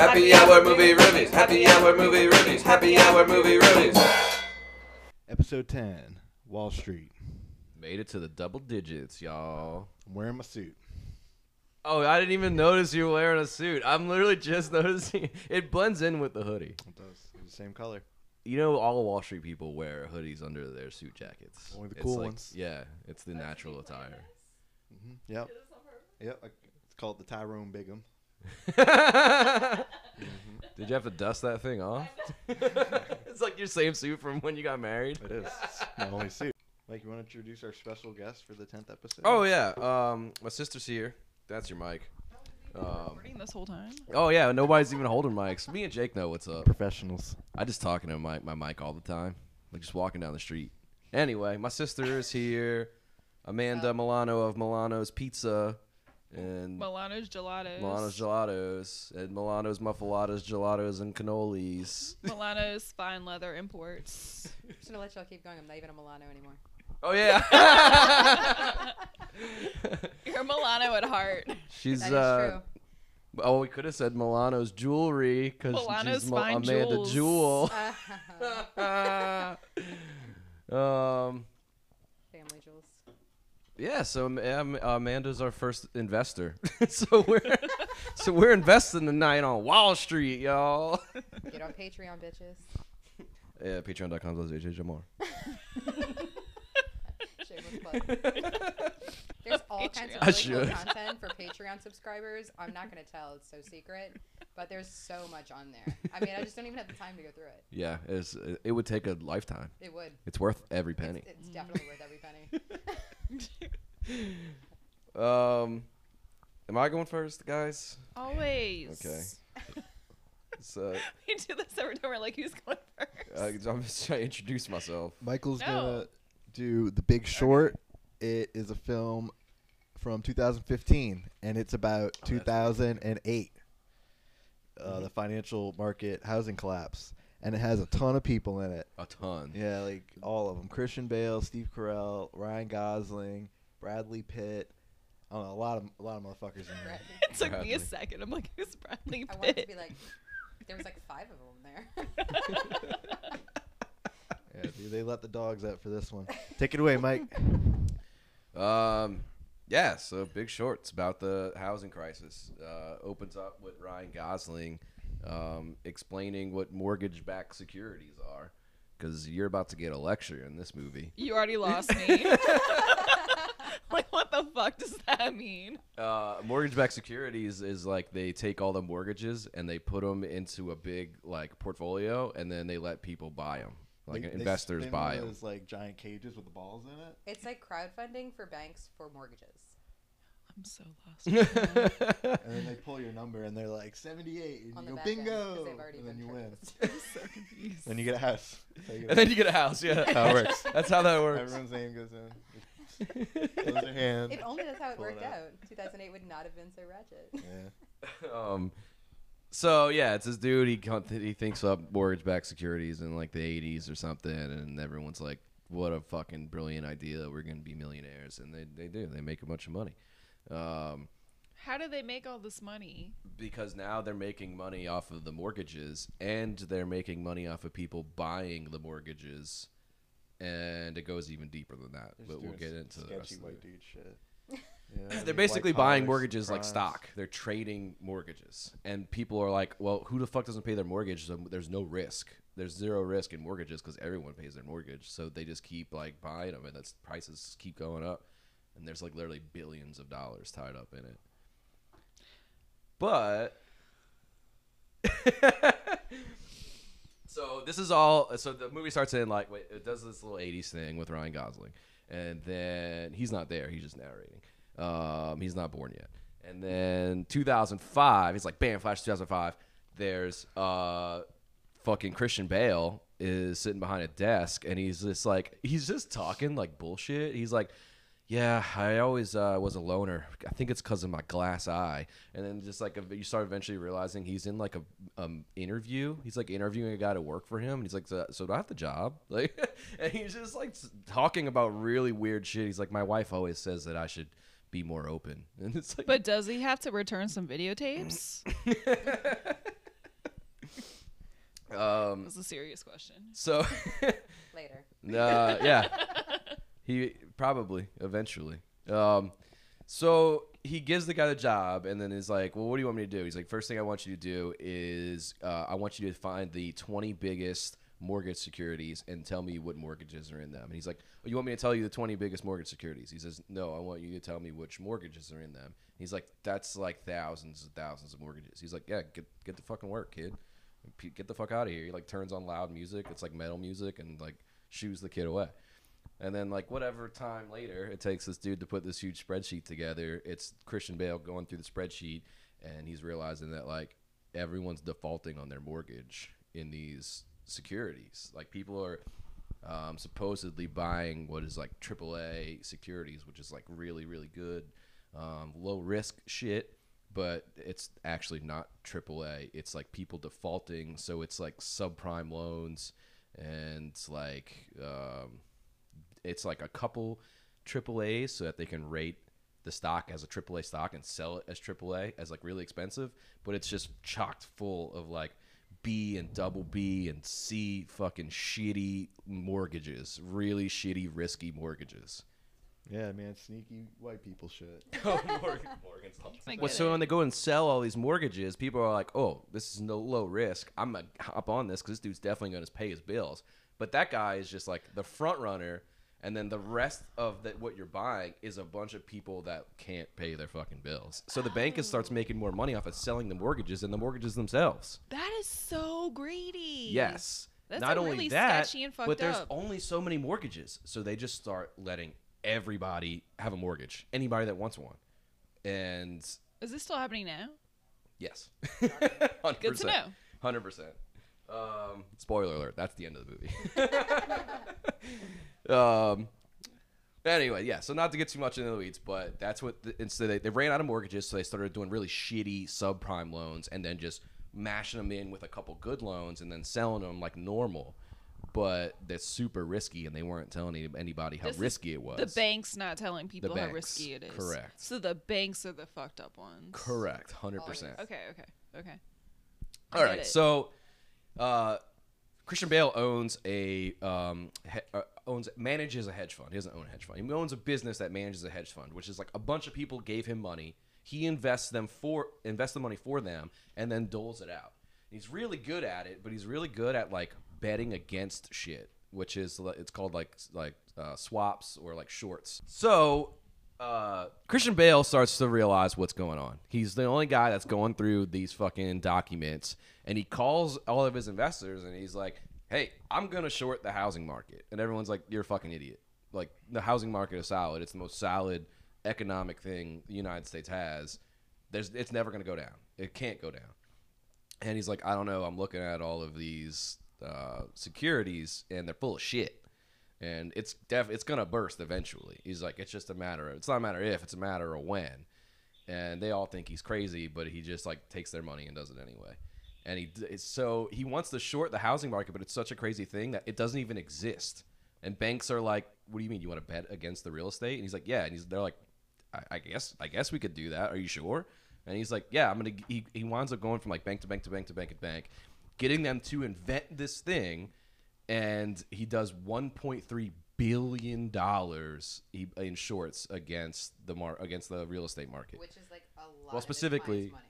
Happy hour movie reviews. Happy hour movie reviews. Happy hour movie reviews. Episode 10 Wall Street. Made it to the double digits, y'all. I'm wearing my suit. Oh, I didn't even notice you were wearing a suit. I'm literally just noticing it blends in with the hoodie. It does. It's the same color. You know, all the Wall Street people wear hoodies under their suit jackets. Only the It's cool like- ones. Yeah, it's the natural attire. hmm Yep. Yep. I- It's called the Tyrone Bigham. Did you have to dust that thing off? it's like your same suit from when you got married. It is. It's my only suit. Mike, you want to introduce our special guest for the 10th episode? Oh yeah, um, my sister's here. That's your mic. Um, recording this whole time. oh yeah, nobody's even holding mics. Me and Jake know what's up. Professionals. I just talking to my my mic all the time, like just walking down the street. Anyway, my sister is here. Amanda Milano of Milano's Pizza, and Milano's Gelatos. Milano's Gelatos, and Milano's Muffaladas, Gelatos, and Cannolis. Milano's Fine Leather Imports. I'm just gonna let y'all keep going. I'm not even a Milano anymore. Oh yeah. You're Milano at heart. She's That is uh. Oh, we could have said Milano's jewelry because Milano's she's Mil- fine Amanda jewels. Jewel. um. Family jewels. Yeah, so Am- Am- Amanda's our first investor. so we're so we're investing tonight on Wall Street, y'all. Get on Patreon, bitches. Yeah, patreon.com slash HHMR. Shameless plug. There's all kinds of I really cool content for Patreon subscribers. I'm not gonna tell; it's so secret. But there's so much on there. I mean, I just don't even have the time to go through it. Yeah, it's, it would take a lifetime. It would. It's worth every penny. It's, it's definitely worth every penny. Um, am I going first, guys? Always. Okay. So We do this every time. We're like, who's going first? uh, I'm just trying to introduce myself. Michael's No. gonna do The Big Short. It is a film from 2015, and it's about Oh, 2008, uh, the financial market housing collapse, and it has a ton of people in it. A ton. Yeah, like all of them: Christian Bale, Steve Carell, Ryan Gosling, Bradley Pitt. I don't know, a lot of a lot of motherfuckers in there. It took me a second. I'm like, who's Bradley Pitt? I wanted to be like, there was like five of them there. Yeah, dude, they let the dogs out for this one. Take it away, Mike. Um, yeah. So Big Short's about the housing crisis. Uh, opens up with Ryan Gosling, um, explaining what mortgage-backed securities are, because you're about to get a lecture in this movie. You already lost me. like, what the fuck does that mean? Uh, mortgage-backed securities is like they take all the mortgages and they put them into a big like portfolio, and then they let people buy them. Like They- they investors spin buy one of them. those, like giant cages with the balls in it. it's like crowdfunding for banks for mortgages. I'm so lost. And then they pull your number and they're like 78, and On you the go back end, 'cause bingo, they've already and then been you win. purchased. I'm so confused. Then you get a house. That's you get and then you get a house. Yeah, That's how it works. That's how that works. Everyone's name goes in. Close your hand. If only that's how it Pull it worked out. out. 2008 would not have been so ratchet. Yeah. um, so yeah, it's this dude. He con- he thinks up mortgage-backed securities in like the '80s or something, and everyone's like, "What a fucking brilliant idea! We're gonna be millionaires," and they they do. They make a bunch of money. Um, How do they make all this money? because now they're making money off of the mortgages and they're making money off of people buying the mortgages and it goes even deeper than that They're but just we'll doing get s- into the sketchy rest of white it. dude shit. Yeah, they're like basically white buying collars, mortgages like crimes. stock they're trading mortgages and people are like well who the fuck doesn't pay their mortgage so there's no risk there's zero risk in mortgages because everyone pays their mortgage so they just keep like buying them and that's prices keep going up and there's like literally billions of dollars tied up in it. But so this is all so the movie starts in like wait, it does this little 80s thing with ryan gosling and then he's not there he's just narrating. Um, he's not born yet. And then 2005 he's like bam flash 2005 there's uh fucking christian bale is sitting behind a desk and he's just like he's just talking like bullshit. He's like yeah, I always uh, was a loner. I think it's because of my glass eye. And then just like you start eventually realizing he's in like a um, interview. He's like interviewing a guy to work for him. And he's like, so, so do I have the job? Like, and he's just like talking about really weird shit. He's like, my wife always says that I should be more open. And it's like, But does he have to return some videotapes? Um, That's a serious question. so, Later. uh, yeah, he probably eventually. Um, so he gives the guy the job, and then is like, "Well, what do you want me to do?" He's like, first thing I want you to do is uh, I want you to find the 20 biggest mortgage securities and tell me what mortgages are in them." And he's like, oh, "You want me to tell you the 20 biggest mortgage securities?" He says, "No, I want you to tell me which mortgages are in them." He's like, "That's like thousands and thousands of mortgages." He's like, "Yeah, get get the fucking work, kid. Get the fuck out of here." He like turns on loud music. It's like metal music, and like shoos the kid away. And then like whatever time later it takes this dude to put this huge spreadsheet together, it's Christian Bale going through the spreadsheet and he's realizing that like everyone's defaulting on their mortgage in these securities. Like people are um, supposedly buying what is like AAA securities, which is like really really good, um, low risk shit. But it's actually not AAA. It's like people defaulting, so it's like subprime loans and like um, it's like a couple AAA's so that they can rate the stock as a AAA stock and sell it as AAA as like really expensive, but it's just chocked full of like B and double B and C fucking shitty mortgages, really shitty risky mortgages. Yeah, man, sneaky white people shit. Oh, Morgan, Morgan's well, so when they go and sell all these mortgages, people are like, "Oh, this is no low risk. I'm gonna hop on this because this dude's definitely gonna pay his bills." But that guy is just like the front runner, and then the rest of that what you're buying is a bunch of people that can't pay their fucking bills. So the bank starts making more money off of selling the mortgages and the mortgages themselves. That is so greedy. Yes. That's Not only really that, sketchy and fucked but there's up. only so many mortgages, so they just start letting everybody have a mortgage, anybody that wants one, and Is this still happening now? Yes. Good to know. Hundred percent. Um, spoiler alert. That's the end of the movie. um. Anyway, yeah. So not to get too much into the weeds, but that's what. The, instead they, they ran out of mortgages, so they started doing really shitty subprime loans, and then just mashing them in with a couple good loans, and then selling them like normal. But that's super risky, and they weren't telling any- anybody how This is risky it was. The bank's not telling people how banks, risky it is. correct. So the banks are the fucked up ones. Correct. Hundred percent. Okay, okay, okay. I All get right, it. so uh, Christian Bale owns a um, he- uh, owns manages a hedge fund. He doesn't own a hedge fund. He owns a business that manages a hedge fund, which is like a bunch of people gave him money. He invests them for invests the money for them and then doles it out. He's really good at it, but he's really good at like betting against shit, which is it's called like like uh, swaps or like shorts. So uh, Christian Bale starts to realize what's going on. He's the only guy that's going through these fucking documents, and he calls all of his investors, and he's like, "Hey, I'm gonna short the housing market," and everyone's like, "You're a fucking idiot." Like the housing market is solid. It's the most solid economic thing the United States has. There's, it's never gonna go down. It can't go down. And he's like, I don't know. I'm looking at all of these uh, securities, and they're full of shit and it's def it's gonna burst eventually. He's like, it's just a matter of it's not a matter if, it's a matter of when. And they all think he's crazy, but he just like takes their money and does it anyway. And he it's so he wants to short the housing market, but it's such a crazy thing that it doesn't even exist. And banks are like, "What do you mean you want to bet against the real estate?" And he's like, "Yeah." And he's they're like, I, "I guess I guess we could do that. Are you sure?" And he's like, "Yeah, I'm gonna." He, he winds up going from like bank to bank to bank to bank to bank, getting them to invent this thing and he does 1.3 billion dollars in shorts against the mar- against the real estate market, Which is like a lot. Well, specifically- clients' money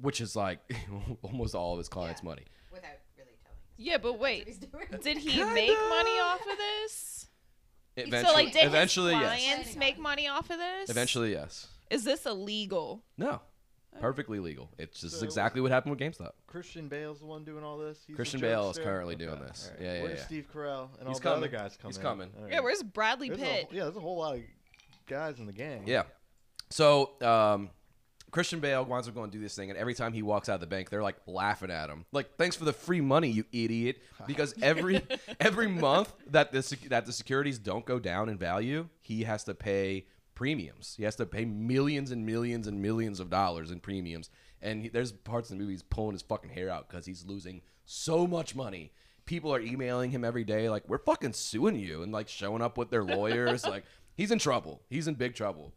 which is like almost all of his clients' Yeah. money. without really telling. Yeah, but wait. what he's doing. Did he make money off of this? Eventually, so like, did eventually, his clients Planning make money off of this? Eventually, yes. Is this illegal? No, perfectly legal. It's just So- exactly what happened with GameStop. Christian Bale's the one doing all this. He's the Christian Bale is jokester? currently doing this. alright. Yeah, yeah, Where's yeah. Steve Carell and He's all coming. the other guys coming? He's coming. Alright. Yeah, where's Bradley There's a Pitt? whole- yeah, there's a whole lot of guys in the gang. Yeah. So um, Christian Bale winds up going to do this thing, and every time he walks out of the bank, they're like laughing at him, like, "Thanks for the free money, you idiot!" Because every every month that the sec- that the securities don't go down in value, he has to pay premiums. He has to pay millions and millions and millions of dollars in premiums. And he, there's parts of the movie he's pulling his fucking hair out because he's losing so much money. People are emailing him every day, like, "We're fucking suing you," and like showing up with their lawyers, like he's in trouble. He's in big trouble.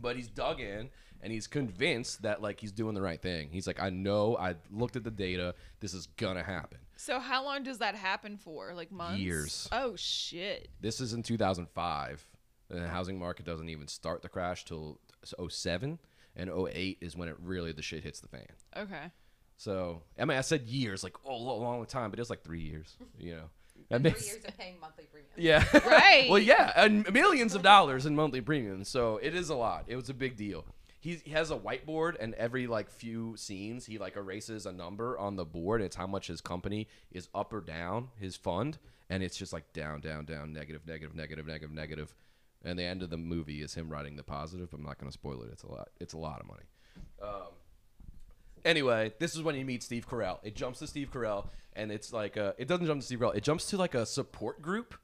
but he's dug in and he's convinced that like he's doing the right thing. He's like, I know, I looked at the data. This is gonna happen. So how long does that happen for? Like months? Years. Oh shit. This is in 2005. And the housing market doesn't even start the crash till 07 and 08 is when it really the shit hits the fan. Okay. So I mean, I said years, like oh, a long time, but it was like three years. You know, that Three makes years of paying monthly premiums. yeah, Right. well, yeah, and millions of dollars in monthly premiums. So it is a lot. It was a big deal. He, he has a whiteboard, and every like few scenes, he like erases a number on the board. It's how much his company is up or down his fund, and it's just like down, down, down, negative, negative, negative, negative, negative. And the end of the movie is him writing the positive. I'm not going to spoil it. It's a lot. It's a lot of money. Um, anyway, this is when you meet Steve Carell. It jumps to Steve Carell, and it's like a, it doesn't jump to Steve Carell. It jumps to like a support group,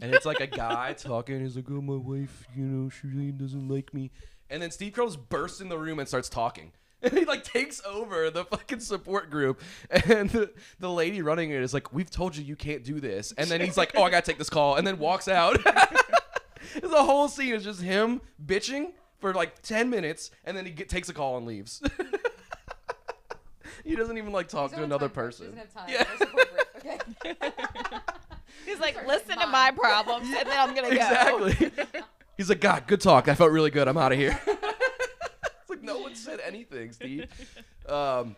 and it's like a guy talking. He's like, "Oh, my wife, you know, she really doesn't like me." And then Steve Carell just bursts in the room and starts talking. And he like takes over the fucking support group, and the, the lady running it is like, "We've told you you can't do this." And then he's like, "Oh, I gotta take this call," and then walks out. the whole scene is just him bitching for like ten minutes, and then he get, takes a call and leaves. he doesn't even like talk He's to another time crunch. He person. Doesn't have time. Yeah. for support group, Okay. He's like, listen to my problems, and then I'm gonna go. Exactly. He's like, God, good talk. I felt really good. I'm out of here. it's like no one said anything, Steve. Um,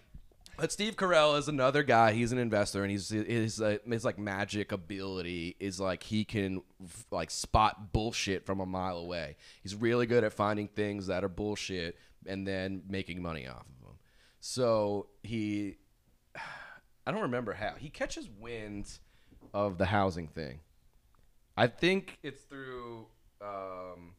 but Steve Carell is another guy. He's an investor, and he's his uh, his like magic ability is like he can like spot bullshit from a mile away. He's really good at finding things that are bullshit and then making money off of them. So he, I don't remember how he catches wind of the housing thing. I think it's through. Um,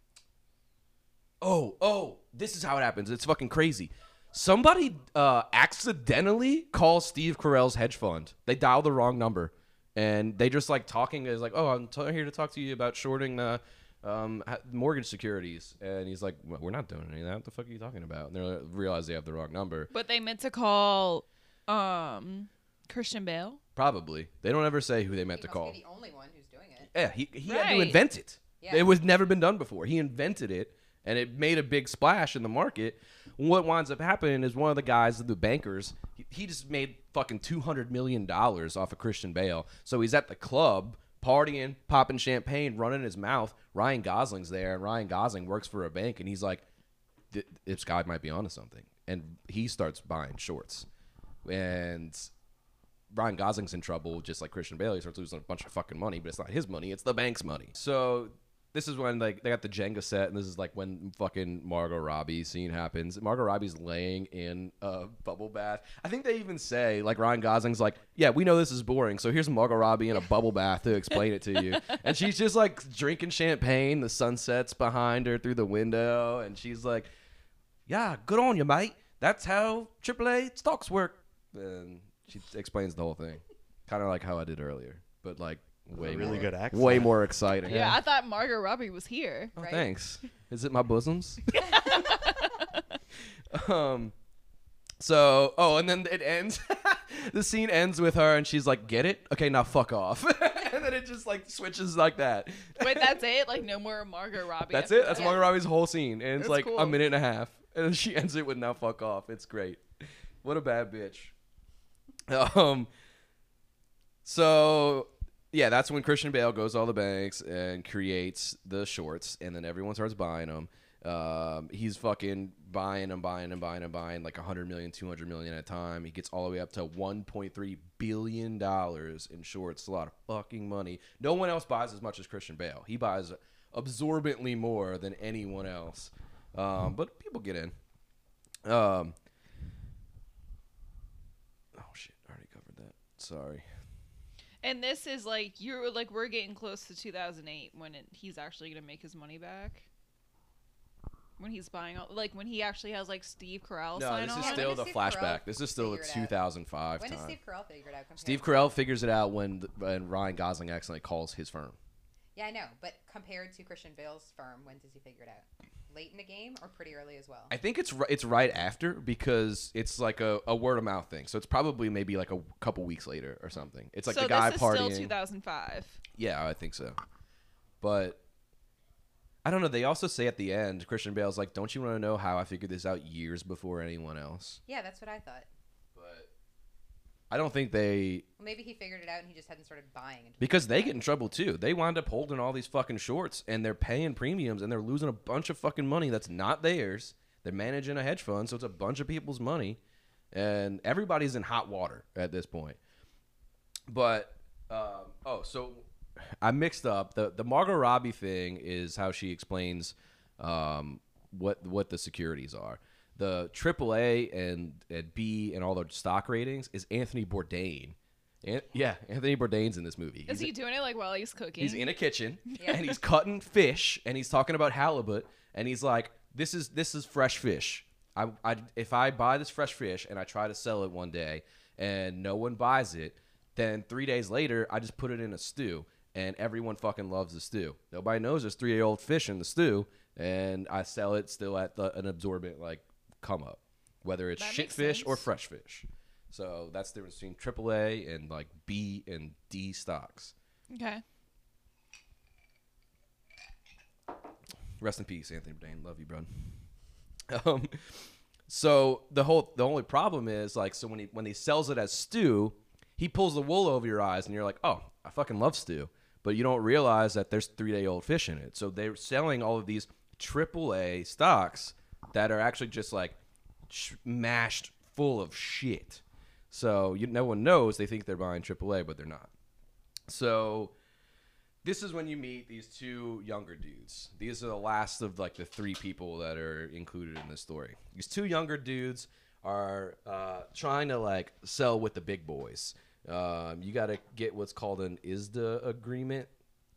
oh, oh, this is how it happens. It's fucking crazy. Somebody uh, accidentally calls Steve Carell's hedge fund. They dial the wrong number, and they just like talking is like, "Oh, I'm t- here to talk to you about shorting the um, mortgage securities." And he's like, well, "We're not doing any of that. What the fuck are you talking about?" And they are realize they have the wrong number. But they meant to call um Christian Bale. Probably they don't ever say who they meant He to must call. be the only one who's doing it. Yeah, he, he had to invent it. Yeah. It was never been done before. He invented it, and it made a big splash in the market. What winds up happening is one of the guys, the bankers, he, he just made fucking two hundred million dollars off of Christian Bale. So he's at the club partying, popping champagne, running his mouth. Ryan Gosling's there, and Ryan Gosling works for a bank, and he's like, "This guy might be onto something," and he starts buying shorts, and Ryan Gosling's in trouble, just like Christian Bale. He starts losing a bunch of fucking money, but it's not his money; it's the bank's money. So this is when like they got the Jenga set, and this is like when fucking Margot Robbie scene happens. Margot Robbie's laying in a bubble bath. I think they even say like Ryan Gosling's like, "Yeah, we know this is boring, so here's Margot Robbie in a bubble bath to explain it to you." and she's just like drinking champagne. The sunset's behind her through the window, and she's like, "Yeah, good on you, mate. That's how AAA stocks work." And she explains the whole thing, kind of like how I did earlier, but like way really more, good accent. way more exciting. Yeah. I thought Margot Robbie was here. Oh, Right? thanks. Is it my bosoms? um. So, oh, and then it ends. the scene ends with her, and she's like, "Get it? Okay, now fuck off." and then it just like switches like that. Wait, that's it? Like no more Margot Robbie. That's it. That's that? Margot Robbie's whole scene, and it's That's like a minute and a half, and then she ends it with "Now fuck off." It's great. What a bad bitch. Um. So yeah, that's when Christian Bale goes to all the banks and creates the shorts, and then everyone starts buying them. Um, he's fucking buying and buying and buying and buying like 100 million, 200 million at a time. He gets all the way up to 1.3 billion dollars in shorts. A lot of fucking money. No one else buys as much as Christian Bale. He buys absorbently more than anyone else. Um, but people get in. Um, oh shit, I already covered that. Sorry. And this is like you're like we're getting close to 2008 when it, he's actually gonna make his money back. When he's buying all, like when he actually has like Steve Carell No, sign this is When still did the Steve flashback. Carell This is still the figure it out? 2005 When time. did Steve Carell figure it out? compared Steve to- Carell figures it out when the, when Ryan Gosling accidentally calls his firm. Yeah, I know, but compared to Christian Bale's firm, when does he figure it out? Late in the game or pretty early as well? I think it's it's right after because it's like a, a word of mouth thing. So it's probably maybe like a couple weeks later or something. It's like so the guy this partying. still 2005. Yeah, I think so. But I don't know. They also say at the end, Christian Bale's like, "Don't you want to know how I figured this out years before anyone else?" Yeah, that's what I thought. I don't think they Well, maybe he figured it out and he just hadn't started buying. Because they get in trouble too. They wind up holding all these fucking shorts and they're paying premiums and they're losing a bunch of fucking money that's not theirs. They're managing a hedge fund, so it's a bunch of people's money, and everybody's in hot water at this point. But um, oh, so I mixed up the the Margot Robbie thing is how she explains um, what what the securities are. The AAA and, and B and all the stock ratings is Anthony Bourdain. An- yeah, Anthony Bourdain's in this movie. Is He's- he doing it like while he's cooking? He's in a kitchen Yeah. and he's cutting fish and he's talking about halibut and he's like, "This is this is fresh fish. I, I if I buy this fresh fish and I try to sell it one day and no one buys it, then three days later I just put it in a stew and everyone fucking loves the stew. Nobody knows there's three year old fish in the stew and I sell it still at the, an absorbent like come up, whether it's That shit fish or fresh fish. So that's the difference between AAA and like B and D stocks. okay. Rest in peace, Anthony Bourdain. Love you, bro. Um, so the whole the only problem is like so when he when he sells it as stew, he pulls the wool over your eyes, and you're like, oh, I fucking love stew, but you don't realize that there's three day old fish in it. So they're selling all of these AAA stocks that are actually just like sh- mashed full of shit. So you, no one knows they think they're buying AAA, but they're not. So this is when you meet these two younger dudes. These are the last of like the three people that are included in this story. These two younger dudes are uh, trying to like sell with the big boys. Um, you got to get what's called an ISDA agreement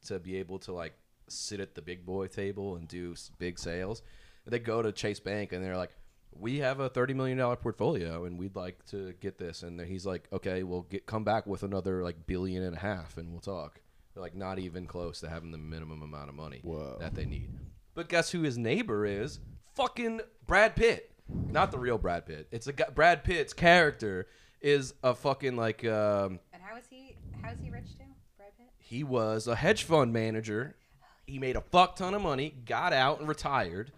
to be able to like sit at the big boy table and do big sales. They go to Chase Bank and they're like, "We have a thirty million dollar portfolio and we'd like to get this." And then he's like, "Okay, we'll get come back with another like billion and a half and we'll talk." They're like not even close to having the minimum amount of money Whoa. that they need. But guess who his neighbor is? Fucking Brad Pitt. Not the real Brad Pitt. It's a guy, Brad Pitt's character is a fucking like um, And how is he? How is he rich too? Brad Pitt. he was a hedge fund manager. He made a fuck ton of money, got out and retired,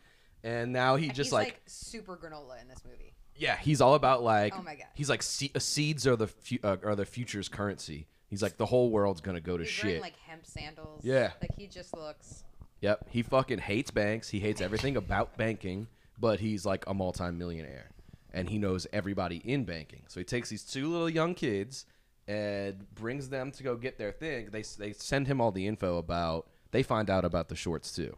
and now he And just he's like, like, super granola in this movie. yeah, he's all about like Oh my God. he's like se- uh, seeds are the fu- uh, are the future's currency. He's like the whole world's gonna go to He's shit. wearing like hemp sandals. Yeah. Like he just looks. Yep, he fucking hates banks. He hates everything about banking, but he's like a multimillionaire, and he knows everybody in banking. So he takes these two little young kids and brings them to go get their thing. They they send him all the info about. They find out about the shorts too,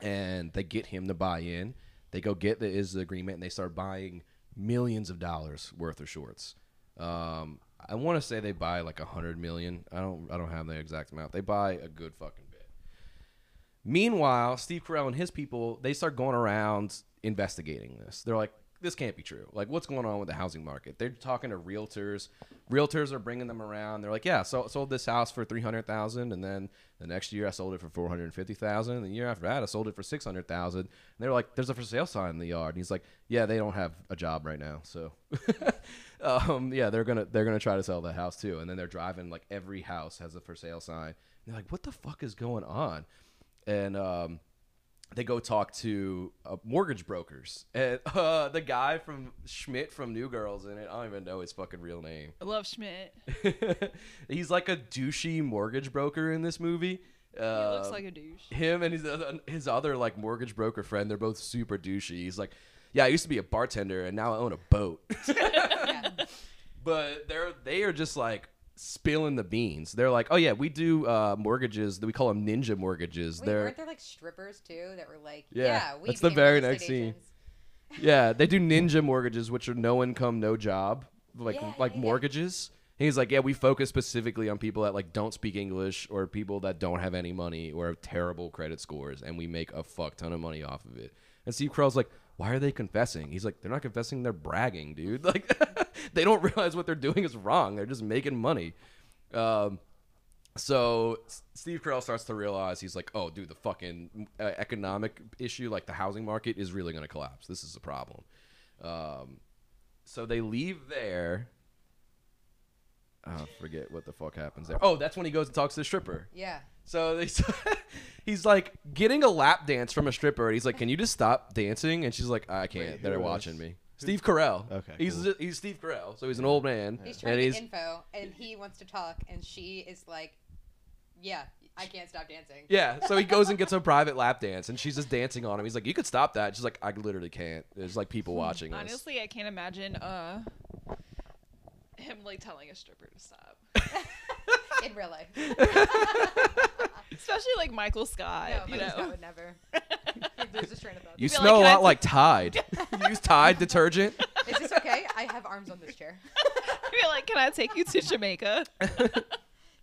and they get him to buy in. They go get the ISDA agreement, and they start buying millions of dollars worth of shorts. Um, I want to say they buy like a hundred million. I don't I don't have the exact amount. They buy a good fucking bit. Meanwhile, Steve Carell and his people, they start going around investigating this. They're like, this can't be true. Like, what's going on with the housing market? They're talking to realtors. Realtors are bringing them around. They're like, yeah, so sold this house for three hundred thousand, and then the next year I sold it for four hundred fifty thousand. The year after that, I sold it for six hundred thousand. And they're like, there's a for sale sign in the yard. And he's like, yeah, they don't have a job right now, so um, yeah, they're gonna they're gonna try to sell that house too. And then they're driving like every house has a for sale sign. And they're like, what the fuck is going on? and um, they go talk to uh, mortgage brokers. And uh, the guy from Schmidt from New Girls in it, I don't even know his fucking real name. I love Schmidt. He's like a douchey mortgage broker in this movie. he looks Uh, like a douche. him and his other, his other like mortgage broker friend, they're both super douchey. He's like, yeah, I used to be a bartender and now I own a boat. But they're they are just like spilling the beans. They're like, oh yeah, we do uh, mortgages. That we call them ninja mortgages. Wait, they're weren't there like strippers too that were like, Yeah, yeah, we that's the very next scene. Yeah, they do ninja mortgages, which are no income, no job, like Yeah, like yeah, yeah. mortgages. And he's like, yeah, we focus specifically on people that like don't speak English or people that don't have any money or have terrible credit scores, and we make a fuck ton of money off of it. And Steve Carell's like, why are they confessing? He's like, they're not confessing, they're bragging, dude. Like, they don't realize what they're doing is wrong. They're just making money. Um, so Steve Carell starts to realize he's like, oh, dude, the fucking uh, economic issue, like the housing market, is really going to collapse. This is a problem. Um, so they leave there. I forget what the fuck happens there. Oh, that's when he goes and talks to the stripper. Yeah. So they, he's like getting a lap dance from a stripper, and he's like, "Can you just stop dancing?" And she's like, "I can't. Wait, They're who watching me." Steve Carell. Okay, He's cool. he's Steve Carell, so he's an old man, He's trying and to he's get info, and he wants to talk, and she is like, "Yeah, I can't stop dancing." yeah. So he goes and gets a private lap dance, and she's just dancing on him. He's like, "You could stop that." She's like, "I literally can't." There's like people watching us. Honestly, I can't imagine uh him like telling a stripper to stop. In real life. Especially like Michael Scott, no, you Michael Scott would never. He'd train of thought. You Be like, smell "Can a I lot ta- like Tide. you use Tide detergent. Is this okay? I have arms on this chair. You're like, can I take you to Jamaica?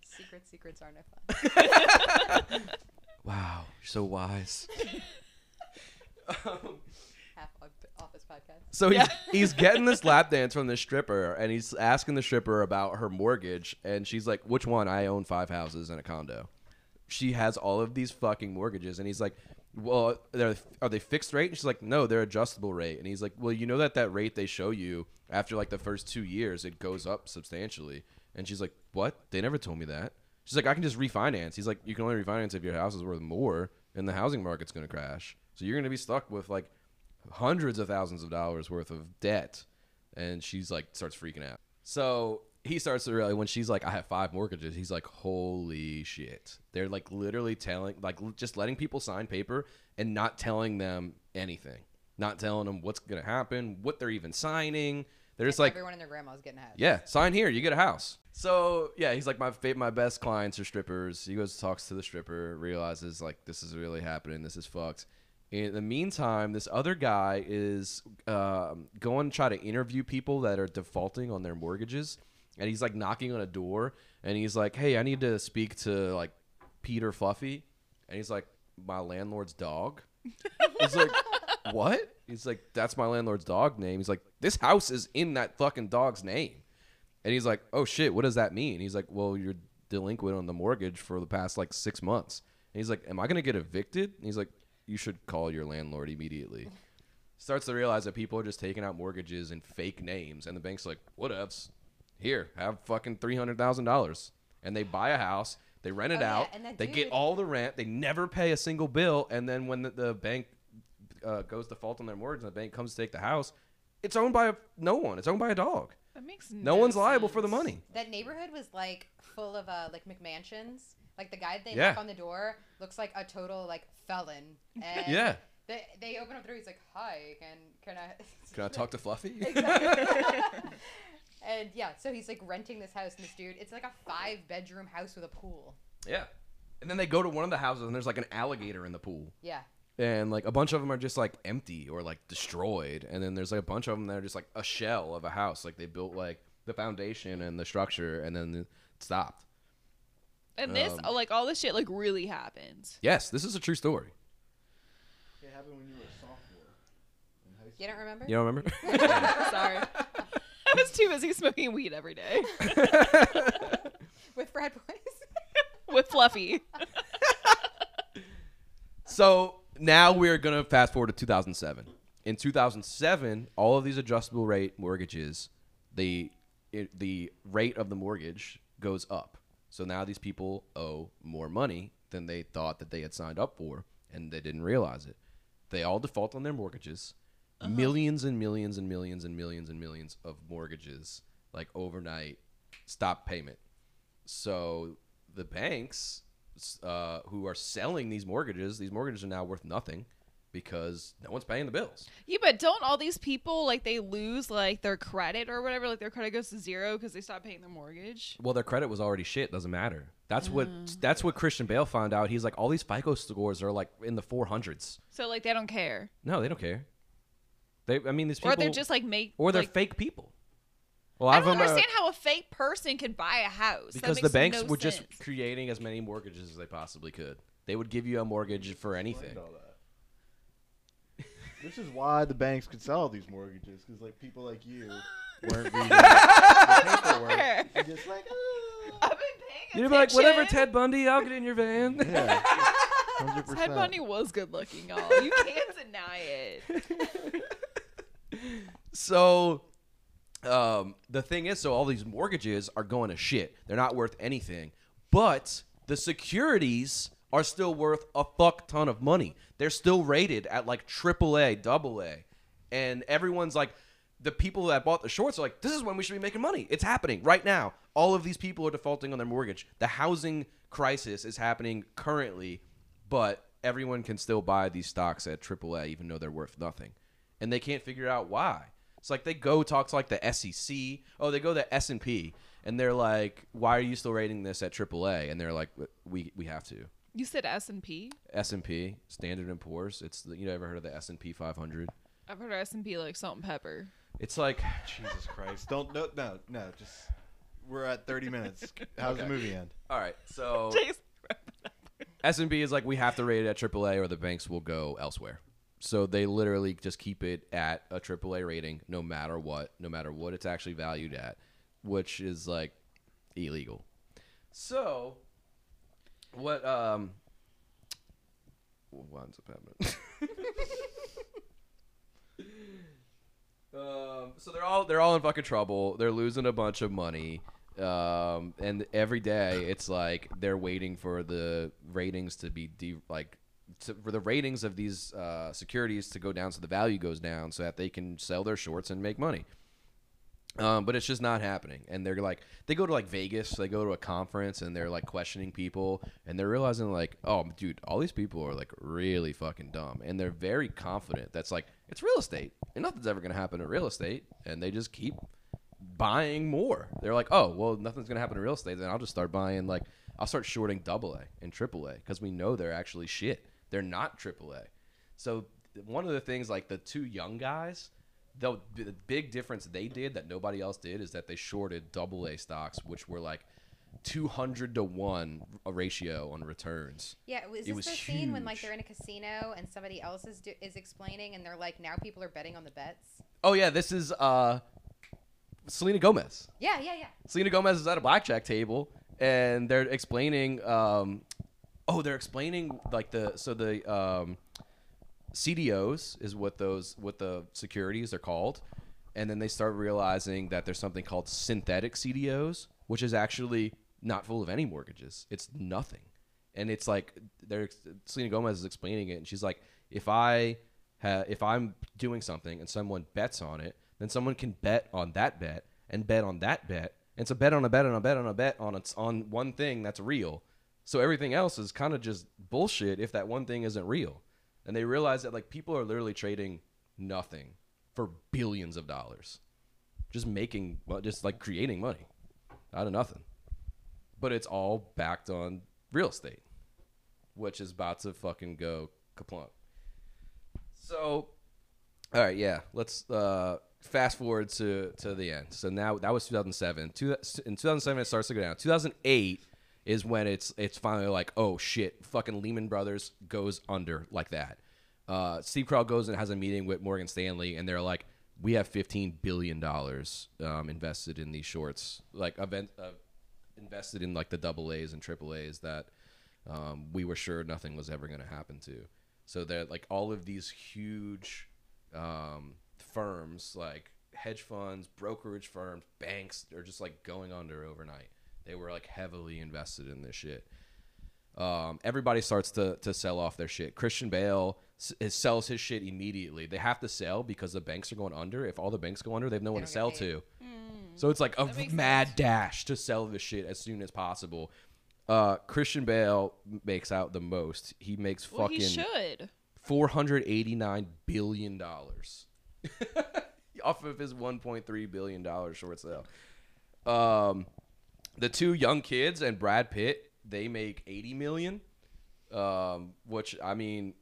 Secret secrets are no fun. Wow, you're so wise. Um, Half of- office podcast. So he's, he's getting this lap dance from the stripper, and he's asking the stripper about her mortgage, and she's like, "Which one? I own five houses and a condo." She has all of these fucking mortgages, and he's like, "Well, they're, are they fixed rate?" And she's like, "No, they're adjustable rate." And he's like, "Well, you know that that rate they show you after like the first two years, it goes up substantially." And she's like, "What? They never told me that." She's like, "I can just refinance." He's like, "You can only refinance if your house is worth more, and the housing market's gonna crash, so you're gonna be stuck with like." Hundreds of thousands of dollars worth of debt and she's like starts freaking out so he starts to realize when she's like i have five mortgages he's like holy shit they're like literally telling like just letting people sign paper and not telling them anything not telling them what's gonna happen what they're even signing they're just like everyone and their grandma's getting a house. yeah, sign here, you get a house. So yeah, he's like my my best clients are strippers. He goes talks to the stripper, realizes like this is really happening. This is fucked. In the meantime, this other guy is um, going to try to interview people that are defaulting on their mortgages, and he's like knocking on a door, and he's like, "Hey, I need to speak to like Peter Fluffy," and he's like, "My landlord's dog." He's like, "What?" He's like, "That's my landlord's dog name." He's like, "This house is in that fucking dog's name." And he's like, "Oh shit, what does that mean?" He's like, "Well, you're delinquent on the mortgage for the past like 6 months." And he's like, "Am I going to get evicted?" And he's like, "You should call your landlord immediately." Starts to realize that people are just taking out mortgages in fake names and the bank's like, "Whatevs. Here, have fucking $300,000." And they buy a house, they rent it Oh, out, and that they get all the rent, they never pay a single bill, and then when the, the bank uh, goes default on their mortgage and the bank comes to take the house, it's owned by a, no one. It's owned by a dog. That makes No one's liable for the money. That neighborhood was like full of uh like McMansions. Like the guy that they Yeah. knock on the door looks like a total like felon. And Yeah. They, they open up the door. He's like, "Hi, can can I Can I talk to Fluffy? Exactly. and yeah, so he's like renting this house, and this dude, it's like a five bedroom house with a pool. yeah. And then they go to one of the houses and there's like an alligator in the pool. Yeah. And like a bunch of them are just like empty or like destroyed. And then there's like a bunch of them that are just like a shell of a house. Like they built like the foundation and the structure and then it stopped. And this, Um, like, all this shit, like, really happens. Yes, this is a true story. It happened when you were a sophomore in high school. You don't remember? You don't remember? Sorry. I was too busy smoking weed every day With frat boys. with Fluffy. So now we're gonna fast forward to 2007. In 2007, all of these adjustable rate mortgages, the it, the rate of the mortgage goes up. So now these people owe more money than they thought that they had signed up for, and they didn't realize it. They all default on their mortgages. Millions and millions and millions and millions and millions of mortgages, like overnight, stop payment. So the banks uh, who are selling these mortgages, these mortgages are now worth nothing because no one's paying the bills. Yeah, but don't all these people, like, they lose, like, their credit or whatever? Like, their credit goes to zero because they stop paying their mortgage? Well, their credit was already shit. Doesn't matter. That's what mm. that's what Christian Bale found out. He's like, all these FICO scores are like in the 400s. So, like, they don't care. No, they don't care. They, I mean, these people, or they're just, like, make. or they're like, fake people. A lot I of don't them are- understand how a fake person can buy a house. That because the makes banks no were just sense. creating as many mortgages as they possibly could. They would give you a mortgage for anything. Explained all that. This is why the banks could sell these mortgages because like people like you weren't reading the paperwork and just like "Ah." I've been paying You'd be like, whatever. Ted Bundy, I'll get in your van. yeah, hundred Ted. Bundy was good looking, y'all. You can't deny it. so um, the thing is, so all these mortgages are going to shit. They're not worth anything, but the securities are still worth a fuck ton of money. They're still rated at like AAA, double A, and everyone's like, the people that bought the shorts are like, this is when we should be making money. It's happening right now. All of these people are defaulting on their mortgage. The housing crisis is happening currently, but everyone can still buy these stocks at AAA even though they're worth nothing, and they can't figure out why. It's like they go talk to like the SEC. Oh, they go to S and P, and they're like, "Why are you still rating this at AAA?" And they're like, "We we have to." You said S and P. S and P, Standard and Poor's. It's the, you ever heard of the S and P 500? I've heard of S and P like salt and pepper. It's like Jesus Christ! Don't no no no. Just we're at 30 minutes. How's the Okay. movie end? all right. So Jason- S and P is like we have to rate it at AAA or the banks will go elsewhere. So they literally just keep it at a AAA rating no matter what, no matter what it's actually valued at, which is like illegal. So what um what winds up happening? um, so they're all they're all in fucking trouble. They're losing a bunch of money. Um, and every day it's like they're waiting for the ratings to be de- like to, for the ratings of these uh, securities to go down so the value goes down so that they can sell their shorts and make money. Um, but it's just not happening. And they're like, they go to like Vegas, they go to a conference, and they're like questioning people, and they're realizing like, oh, dude, all these people are like really fucking dumb, and they're very confident. That's like, it's real estate, and nothing's ever gonna happen in real estate, and they just keep buying more. They're like, oh, well, nothing's gonna happen in real estate, then I'll just start buying like, I'll start shorting double A and triple A because we know they're actually shit. They're not triple A. So one of the things like the two young guys, the, the big difference they did that nobody else did is that they shorted double A stocks, which were like 200 to 1 ratio on returns. Yeah, was It this was the scene when like they're in a casino and somebody else is do- is explaining and they're like, now people are betting on the bets? Oh yeah, this is uh Selena Gomez. Yeah, yeah, yeah. Selena Gomez is at a blackjack table and they're explaining um oh they're explaining like the so the um CDOs is what those what the securities are called. And then they start realizing that there's something called synthetic CDOs which is actually not full of any mortgages. It's nothing. And it's like they're Selena Gomez is explaining it. And she's like if I ha- if I'm doing something and someone bets on it then someone can bet on that bet and bet on that bet. And it's a bet on a bet on a bet on a bet on it's on one thing that's real. So everything else is kind of just bullshit if that one thing isn't real and they realize that like people are literally trading nothing for billions of dollars. Just making well, just like creating money out of nothing. But it's all backed on real estate which is about to fucking go kaplunk. So all right yeah let's uh fast forward to to the end. So now that was 2007 Two, in 2007 it starts to go down. 2008 is when it's it's finally like oh shit fucking lehman brothers goes under like that. Uh, steve carell goes and has a meeting with morgan stanley and they're like we have 15 billion dollars um, invested in these shorts like event uh, invested in like the double a's and triple a's that um, we were sure nothing was ever going to happen to. So that like all of these huge um, firms like hedge funds brokerage firms banks are just like going under overnight they were like heavily invested in this shit um, everybody starts to, to sell off their shit. Christian Bale s- sells his shit immediately. They have to sell because the banks are going under. If all the banks go under, they have no one to sell paid. to. So it's like a mad sense. dash to sell this shit as soon as possible. Uh, Christian Bale makes out the most. He makes Well, fucking he should. four hundred eighty nine billion dollars off of his one point three billion dollar short sale. Um, the two young kids and Brad Pitt, they make eighty million. Um, which I mean,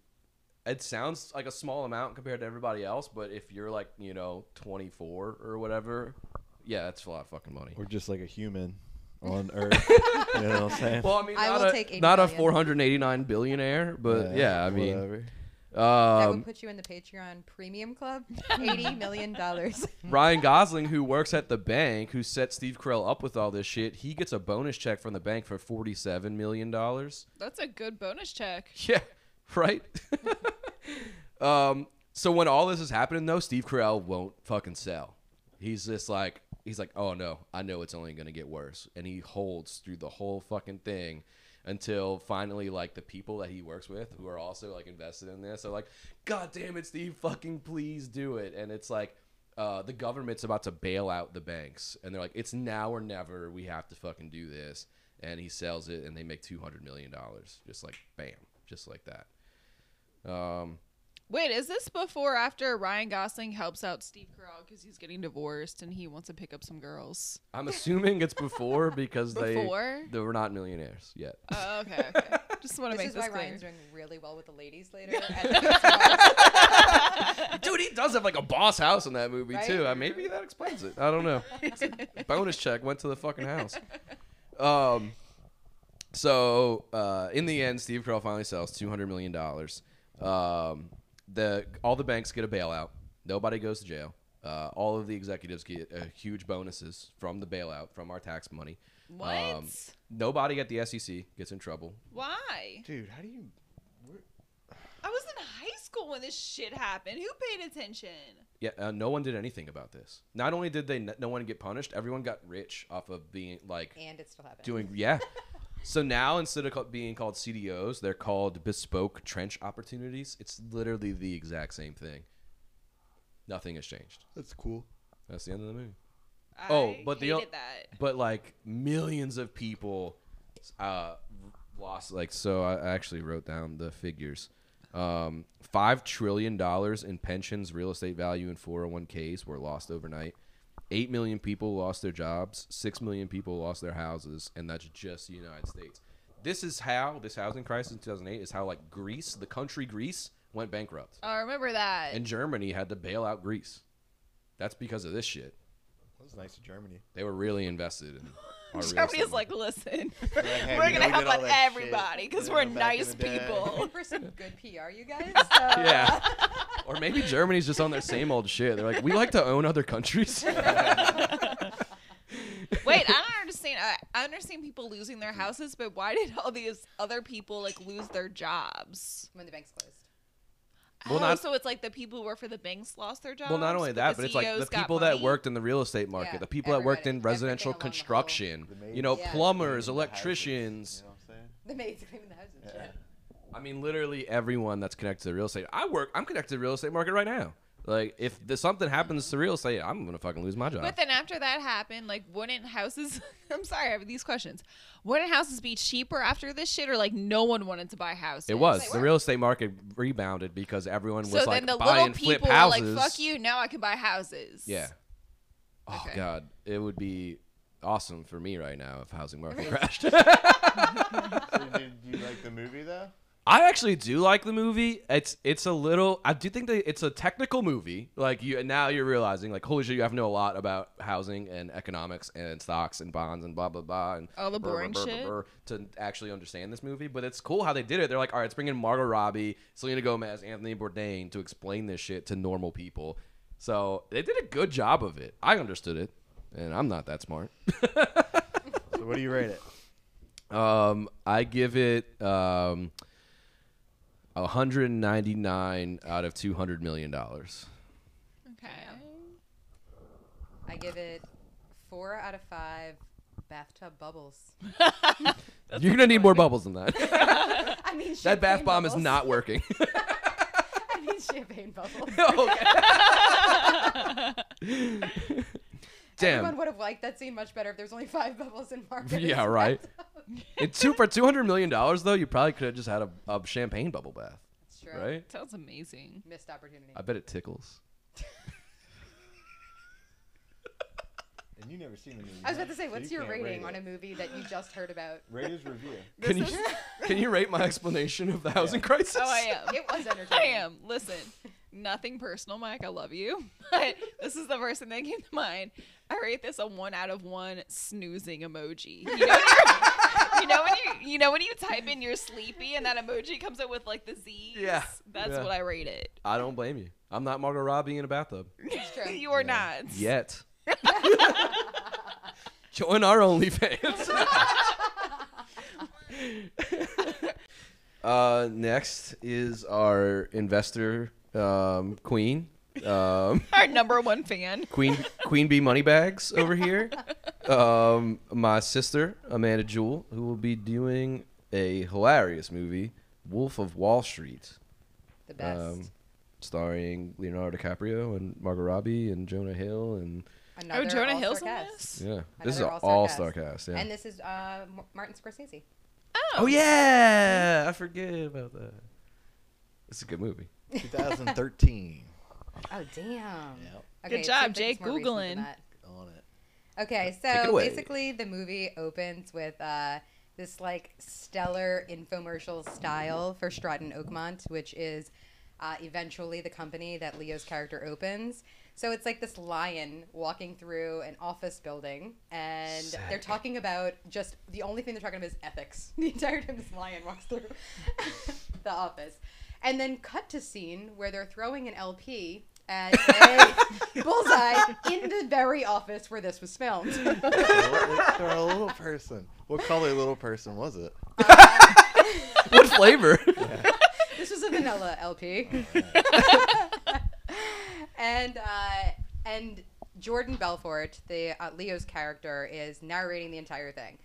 it sounds like a small amount compared to everybody else, but if you're like you know twenty four or whatever, yeah, that's a lot of fucking money. Or just like a human on Earth. you know what I'm saying? Well, I mean, I not will a, take 80 not a million. 489 billionaire, but yeah, I mean, whatever. That um, would put you in the Patreon premium club. Eighty million dollars. Ryan Gosling, who works at the bank, who set Steve Carell up with all this shit, he gets a bonus check from the bank for forty-seven million dollars. That's a good bonus check. Yeah, right. um, so when all this is happening, though, Steve Carell won't fucking sell. He's just like he's like, oh no, I know it's only gonna get worse, and he holds through the whole fucking thing until finally like the people that he works with who are also like invested in this are like, God damn it, Steve, fucking please do it, and it's like. Uh, the government's about to bail out the banks, and they're like, "It's now or never. We have to fucking do this." And he sells it, and they make two hundred million dollars, just like bam, just like that. Um, Wait, is this before or after Ryan Gosling helps out Steve Carell because he's getting divorced and he wants to pick up some girls? I'm assuming it's before because they Before? they were not millionaires yet. Oh, okay, okay. Just want to This make is why clear. Ryan's doing really well with the ladies later. Dude, he does have like a boss house in that movie Right? too. Uh, maybe that explains it. I don't know. Bonus check went to the fucking house. Um, so uh, in the end, Steve Carell finally sells two hundred million dollars. Um, the all the banks get a bailout. Nobody goes to jail. Uh, all of the executives get uh, huge bonuses from the bailout from our tax money. What? Um, nobody at the SEC gets in trouble. Why? Dude, how do you? I was in high school when this shit happened. Who paid attention? Yeah, uh, no one did anything about this. Not only did they n- no one get punished, everyone got rich off of being like and it still happened. doing yeah. so now instead of being called CDOs, they're called bespoke tranche opportunities. It's literally the exact same thing. Nothing has changed. That's cool. That's the end of the movie. I Oh, but the hated o- that. But like millions of people uh, lost. Like so, I I actually wrote down the figures. Um, Five trillion dollars in pensions, real estate value, and 401ks were lost overnight. Eight million people lost their jobs. Six million people lost their houses, and that's just the United States. This is how this housing crisis in 2008 is how like Greece, the country Greece, went bankrupt, Oh, I remember that. and Germany had to bail out Greece. That's because of this shit. That was nice of Germany. They were really invested in. Our real Germany's like, listen, Like, hey, we're we gonna help did out everybody because we're know, back in nice people. Looking for some good PR, you guys. So, Yeah. Uh, or maybe Germany's just on their same old shit. They're like, we like to own other countries. Wait, I don't understand. I, I understand people losing their houses, but why did all these other people like lose their jobs? when the bank's closed. Well, oh, not- so it's like the people who work for the banks lost their jobs. well, not only that, but it's like the people that money? worked in the real estate market, Yeah, the people that worked in residential Everything along the construction, you know, Yeah. plumbers, cleaning the houses, electricians. You know what I'm saying? The maids cleaning the houses. and Yeah. Shit. I mean, literally everyone that's connected to the real estate. I work. I'm connected to the real estate market right now. Like, if there's something happens to real estate, I'm gonna fucking lose my job. But then after that happened, like, wouldn't houses? I'm sorry, I have these questions. Wouldn't houses be cheaper after this shit, or like no one wanted to buy houses? it was They the were. real estate market rebounded because everyone was So like then the buy little and flip people were like, houses. "Fuck you! Now I can buy houses." Yeah. Oh Okay. God, it would be awesome for me right now if housing market crashed. So did you like the movie though? I actually do like the movie. It's it's a little. I do think that it's a technical movie. Like you now you're realizing like holy shit, you have to know a lot about housing and economics and stocks and bonds and blah blah blah and All the brr, brr, boring brr, brr, shit. brr, to actually understand this movie. But it's cool how they did it. They're like, all right, let's bring in Margot Robbie, Selena Gomez, Anthony Bourdain to explain this shit to normal people. So they did a good job of it. I understood it, and I'm not that smart. So what do you rate it? Um, I give it um, 199 out of 200 million dollars. Okay. I give it four out of five bathtub bubbles. You're gonna need more bubbles than that. I mean, that bath champagne bomb is not working. I mean, champagne bubbles. okay. Everyone would have liked that scene much better if there's only five bubbles in Margaret's Yeah, right. bathtub. In two for 200 million dollars though, you probably could have just had a, a champagne bubble bath, That's true. right? Sounds amazing. Missed opportunity. I bet it tickles. And you never seen the movie. I was about to say, So what's you your rating on a movie that you just heard about? Rate his review. Can you can you rate my explanation of the housing crisis? Oh, I am. It was entertaining. I am. Listen, nothing personal, Mike. I love you. But this is the first thing that came to mind. I rate this a one out of one snoozing emoji. You know, when you're- you know when you you know when you type in you're sleepy and that emoji comes up with like the Z. Yeah. That's Yeah. what I rate it. I don't blame you. I'm not Margot Robbie in a bathtub It's true. you are Yeah. not. yet. Join our OnlyFans. uh, next is our investor um, queen, Um, Our number one fan. Queen Queen Bee Moneybags over here. Um, my sister Amanda Jewell, who will be doing a hilarious movie, Wolf of Wall Street, The best. um, starring Leonardo DiCaprio and Margot Robbie and Jonah Hill and Another oh, Jonah all-star Hill's in cast. this. yeah, this is Another an all-star all-star cast. cast. Yeah. And this is uh, M- Martin Scorsese. Oh. oh yeah, I forget about that. It's a good movie. 2013. Oh damn. Yep. Okay, Good job, Jake, it's more recent than Googling. On it. Okay, Take it so basically the movie opens with uh, this like stellar infomercial style for Stratton Oakmont, which is uh, eventually the company that Leo's character opens. So it's like this lion walking through an office building, and they're talking about just the only thing they're talking about is ethics. The entire time this lion walks through the office. And then cut to scene where they're throwing an LP at a bullseye in the very office where this was filmed. They're a little person. What color little person was it? What flavor? This was a vanilla LP. and uh, and Jordan Belfort, the uh, Leo's character, is narrating the entire thing.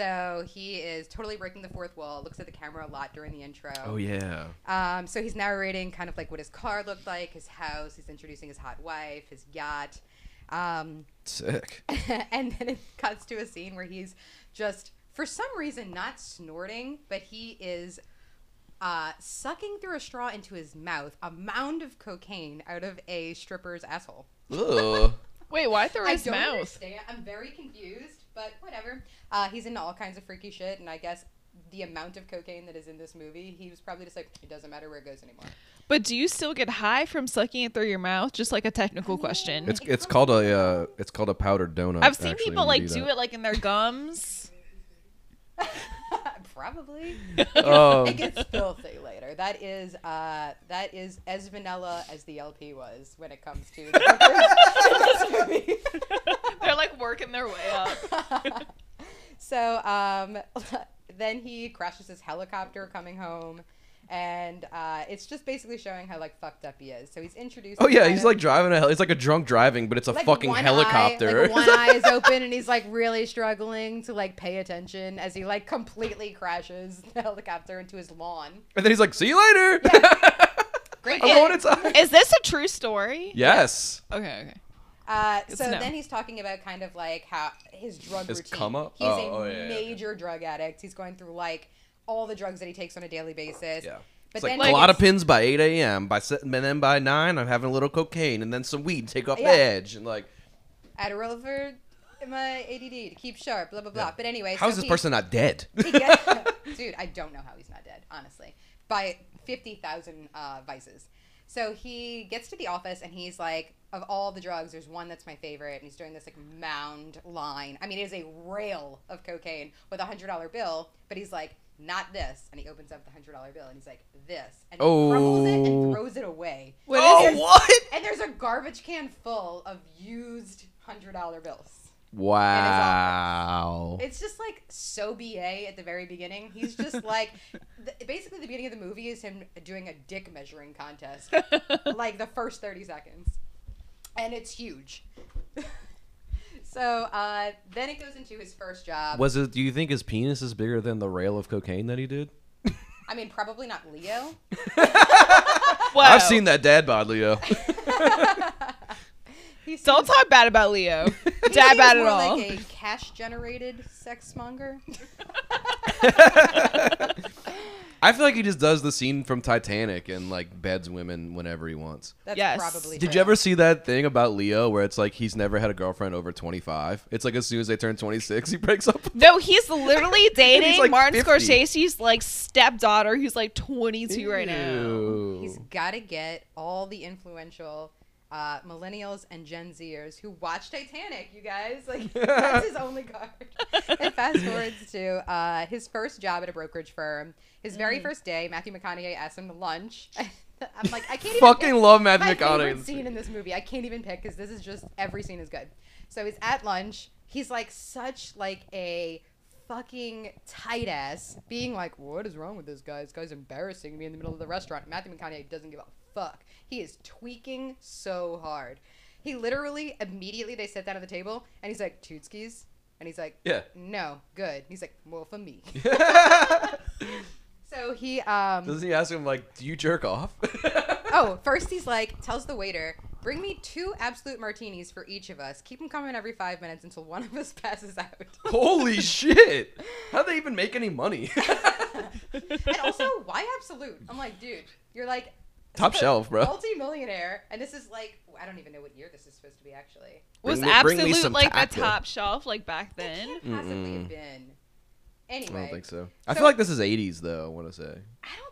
So he is totally breaking the fourth wall. Looks at the camera a lot during the intro. oh yeah. Um, so he's narrating kind of like what his car looked like, his house. He's introducing his hot wife, his yacht. Um, Sick. and then it cuts to a scene where he's just, for some reason, not snorting, but he is uh, sucking through a straw into his mouth a mound of cocaine out of a stripper's asshole. Ugh. Wait, why through I his don't mouth? understand. I'm very confused, but whatever. Uh, he's into all kinds of freaky shit, and I guess the amount of cocaine that is in this movie, he was probably just like, it doesn't matter where it goes anymore. But do you still get high from sucking it through your mouth? Just like a technical question. It's it's called a uh, it's called a powdered donut. I've seen actually, people like do that. it like in their gums. Probably. Um, it gets filthy later. That is uh, that is as vanilla as the LP was when it comes to the in this movie. They're like working their way up. so um, then he crashes his helicopter coming home, and uh, it's just basically showing how like fucked up he is. So he's introduced. Oh yeah, he's of- like driving a hel- it's like a drunk driving, but it's a like fucking one helicopter. Eye, like one eye is open, and he's like really struggling to like pay attention as he like completely crashes the helicopter into his lawn. and then he's like, "See you later." Great. I'm going inside. Is this a true story? Yes. Okay, okay. Uh, so to know. then he's talking about kind of like how his drug His routine. come up? He's Oh, a oh, yeah, yeah, major drug addict. He's going through like all the drugs that he takes on a daily basis. Yeah. But It's like, then a lot of pins by 8 a.m. By and then by nine, I'm having a little cocaine and then some weed. to Take off Yeah. the edge and like, Adderall for my ADD to keep sharp. Blah blah blah. Yeah. But anyway, how so is this he- person not dead? he gets- dude, I don't know how he's not dead. Honestly, by fifty thousand uh, vices. So he gets to the office and he's like, of all the drugs, there's one that's my favorite, and he's doing this like mound line. I mean, it is a rail of cocaine with a hundred dollar bill, but he's like, not this, and he opens up the hundred dollar bill and he's like, this, and he crumbles it Oh. and throws it away. What oh, is what? And there's a garbage can full of used hundred dollar bills. Wow. It's just like so BA at the very beginning. He's just like, th- basically, the beginning of the movie is him doing a dick measuring contest, like the first 30 seconds. And it's huge. so uh, then it goes into his first job. Was it? Do you think his penis is bigger than the rail of cocaine that he did? I mean, probably not Leo. Whoa. I've seen that dad bod, Leo. He Don't talk bad about Leo. Dad seems bad at more all. Like a cash generated sex monger. I feel like he just does the scene from Titanic and like beds women whenever he wants. That's Yes. probably. Did true. you ever see that thing about Leo where it's like he's never had a girlfriend over 25? It's like as soon as they turn 26, he breaks up. with No, he's literally dating like Martin 50. Scorsese's like stepdaughter, who's like 22 right now. Ew. He's got to get all the influential uh, millennials and Gen Zers who watch Titanic. You guys, like that's his only card. and fast forwards to uh, his first job at a brokerage firm. His very Mm. first day, Matthew McConaughey asks him to lunch. I'm like, I can't even Fucking pick love Matthew my McConaughey. scene in this movie. I can't even pick because this is just every scene is good. So he's at lunch. He's like such like a fucking tight ass, being like, "What is wrong with this guy? This guy's embarrassing me in the middle of the restaurant." Matthew McConaughey doesn't give a fuck. He is tweaking so hard. He literally immediately they sit down at the table and he's like, Tootskis? And he's like, Yeah. No, good. He's like, More for me. so he um Doesn't he ask him like, "Do you jerk off?" Oh, first he's like, tells the waiter, bring me two Absolut martinis for each of us. Keep them coming every five minutes until one of us passes out. Holy shit! How do they even make any money? and also, why Absolut? I'm like, dude, you're like Top shelf, bro. multi-millionaire, and this is like, I don't even know what year this is supposed to be actually. Was Bring me- bring me Absolut some like the taco. top shelf like back then? Can't possibly Mm-mm. have been. Anyway, I don't think so. I So- feel like this is '80s though. I want to say. I don't think so.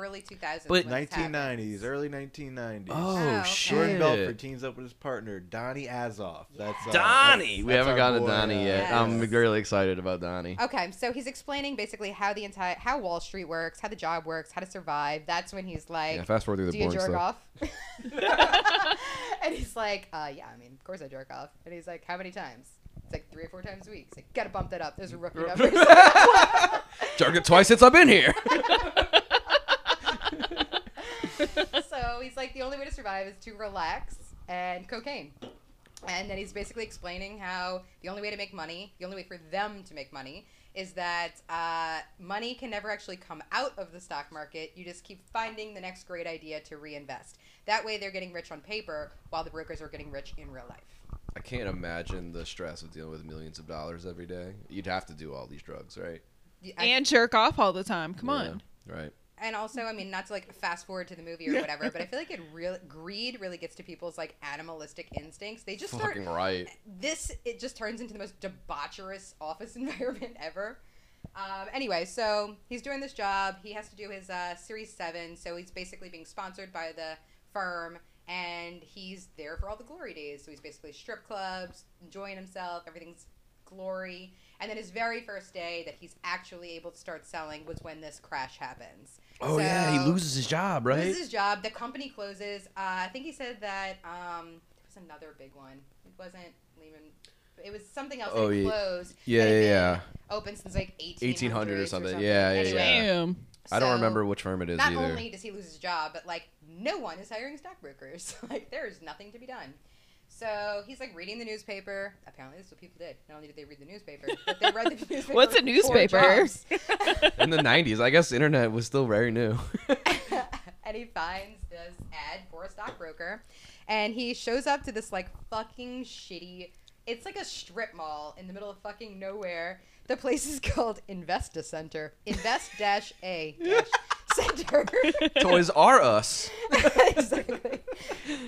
Early 2000s. But- 1990s, early 1990s. Oh, okay. shit! Jordan Belfort teams up with his partner Donnie Azoff. That's uh, Donnie. that's- we that's haven't gotten to Donnie uh, yet. Yes. I'm really excited about Donnie. Okay, so he's explaining basically how the entire how Wall Street works, how the job works, how to survive. That's when he's like, yeah, fast forward through the do you boring jerk stuff. off? and he's like, uh, yeah, I mean, of course I jerk off. And he's like, how many times? It's like three or four times a week. He's like, gotta bump that up. Those are rookie numbers. Jerk it twice since I've been here. so he's like, the only way to survive is to relax and cocaine. And then he's basically explaining how the only way to make money, the only way for them to make money, is that uh, money can never actually come out of the stock market. You just keep finding the next great idea to reinvest. That way, they're getting rich on paper while the brokers are getting rich in real life. I can't imagine the stress of dealing with millions of dollars every day. You'd have to do all these drugs, right? Y- I- And jerk off all the time. Come Yeah, on. Right. And also, I mean, not to like fast forward to the movie or whatever, but I feel like it really greed really gets to people's like animalistic instincts. They just start Fucking right. this it just turns into the most debaucherous office environment ever. Um, anyway, so he's doing this job. He has to do his uh, Series Seven, so he's basically being sponsored by the firm, and he's there for all the glory days. So he's basically strip clubs, enjoying himself. Everything's glory. And then his very first day that he's actually able to start selling was when this crash happens. Oh yeah, he loses his job, right? Loses his job. The company closes. Uh, I think he said that um, there was another big one. It wasn't Lehman. It was something else Oh, that yeah. closed. Yeah, yeah, yeah. Open since like 1800, 1800 or something. Yeah, yeah, anyway, yeah. Damn. I don't remember which firm it is Not either. only does he lose his job, but like no one is hiring stockbrokers. like there is nothing to be done. So he's like reading the newspaper. Apparently, this is what people did. Not only did they read the newspaper, but they read the newspaper. What's a newspaper? In the 90s, I guess the internet was still very new. and he finds this ad for a stockbroker and he shows up to this like fucking shitty it's like a strip mall in the middle of fucking nowhere the place is called investa center invest dash a dash center Toys are Us. exactly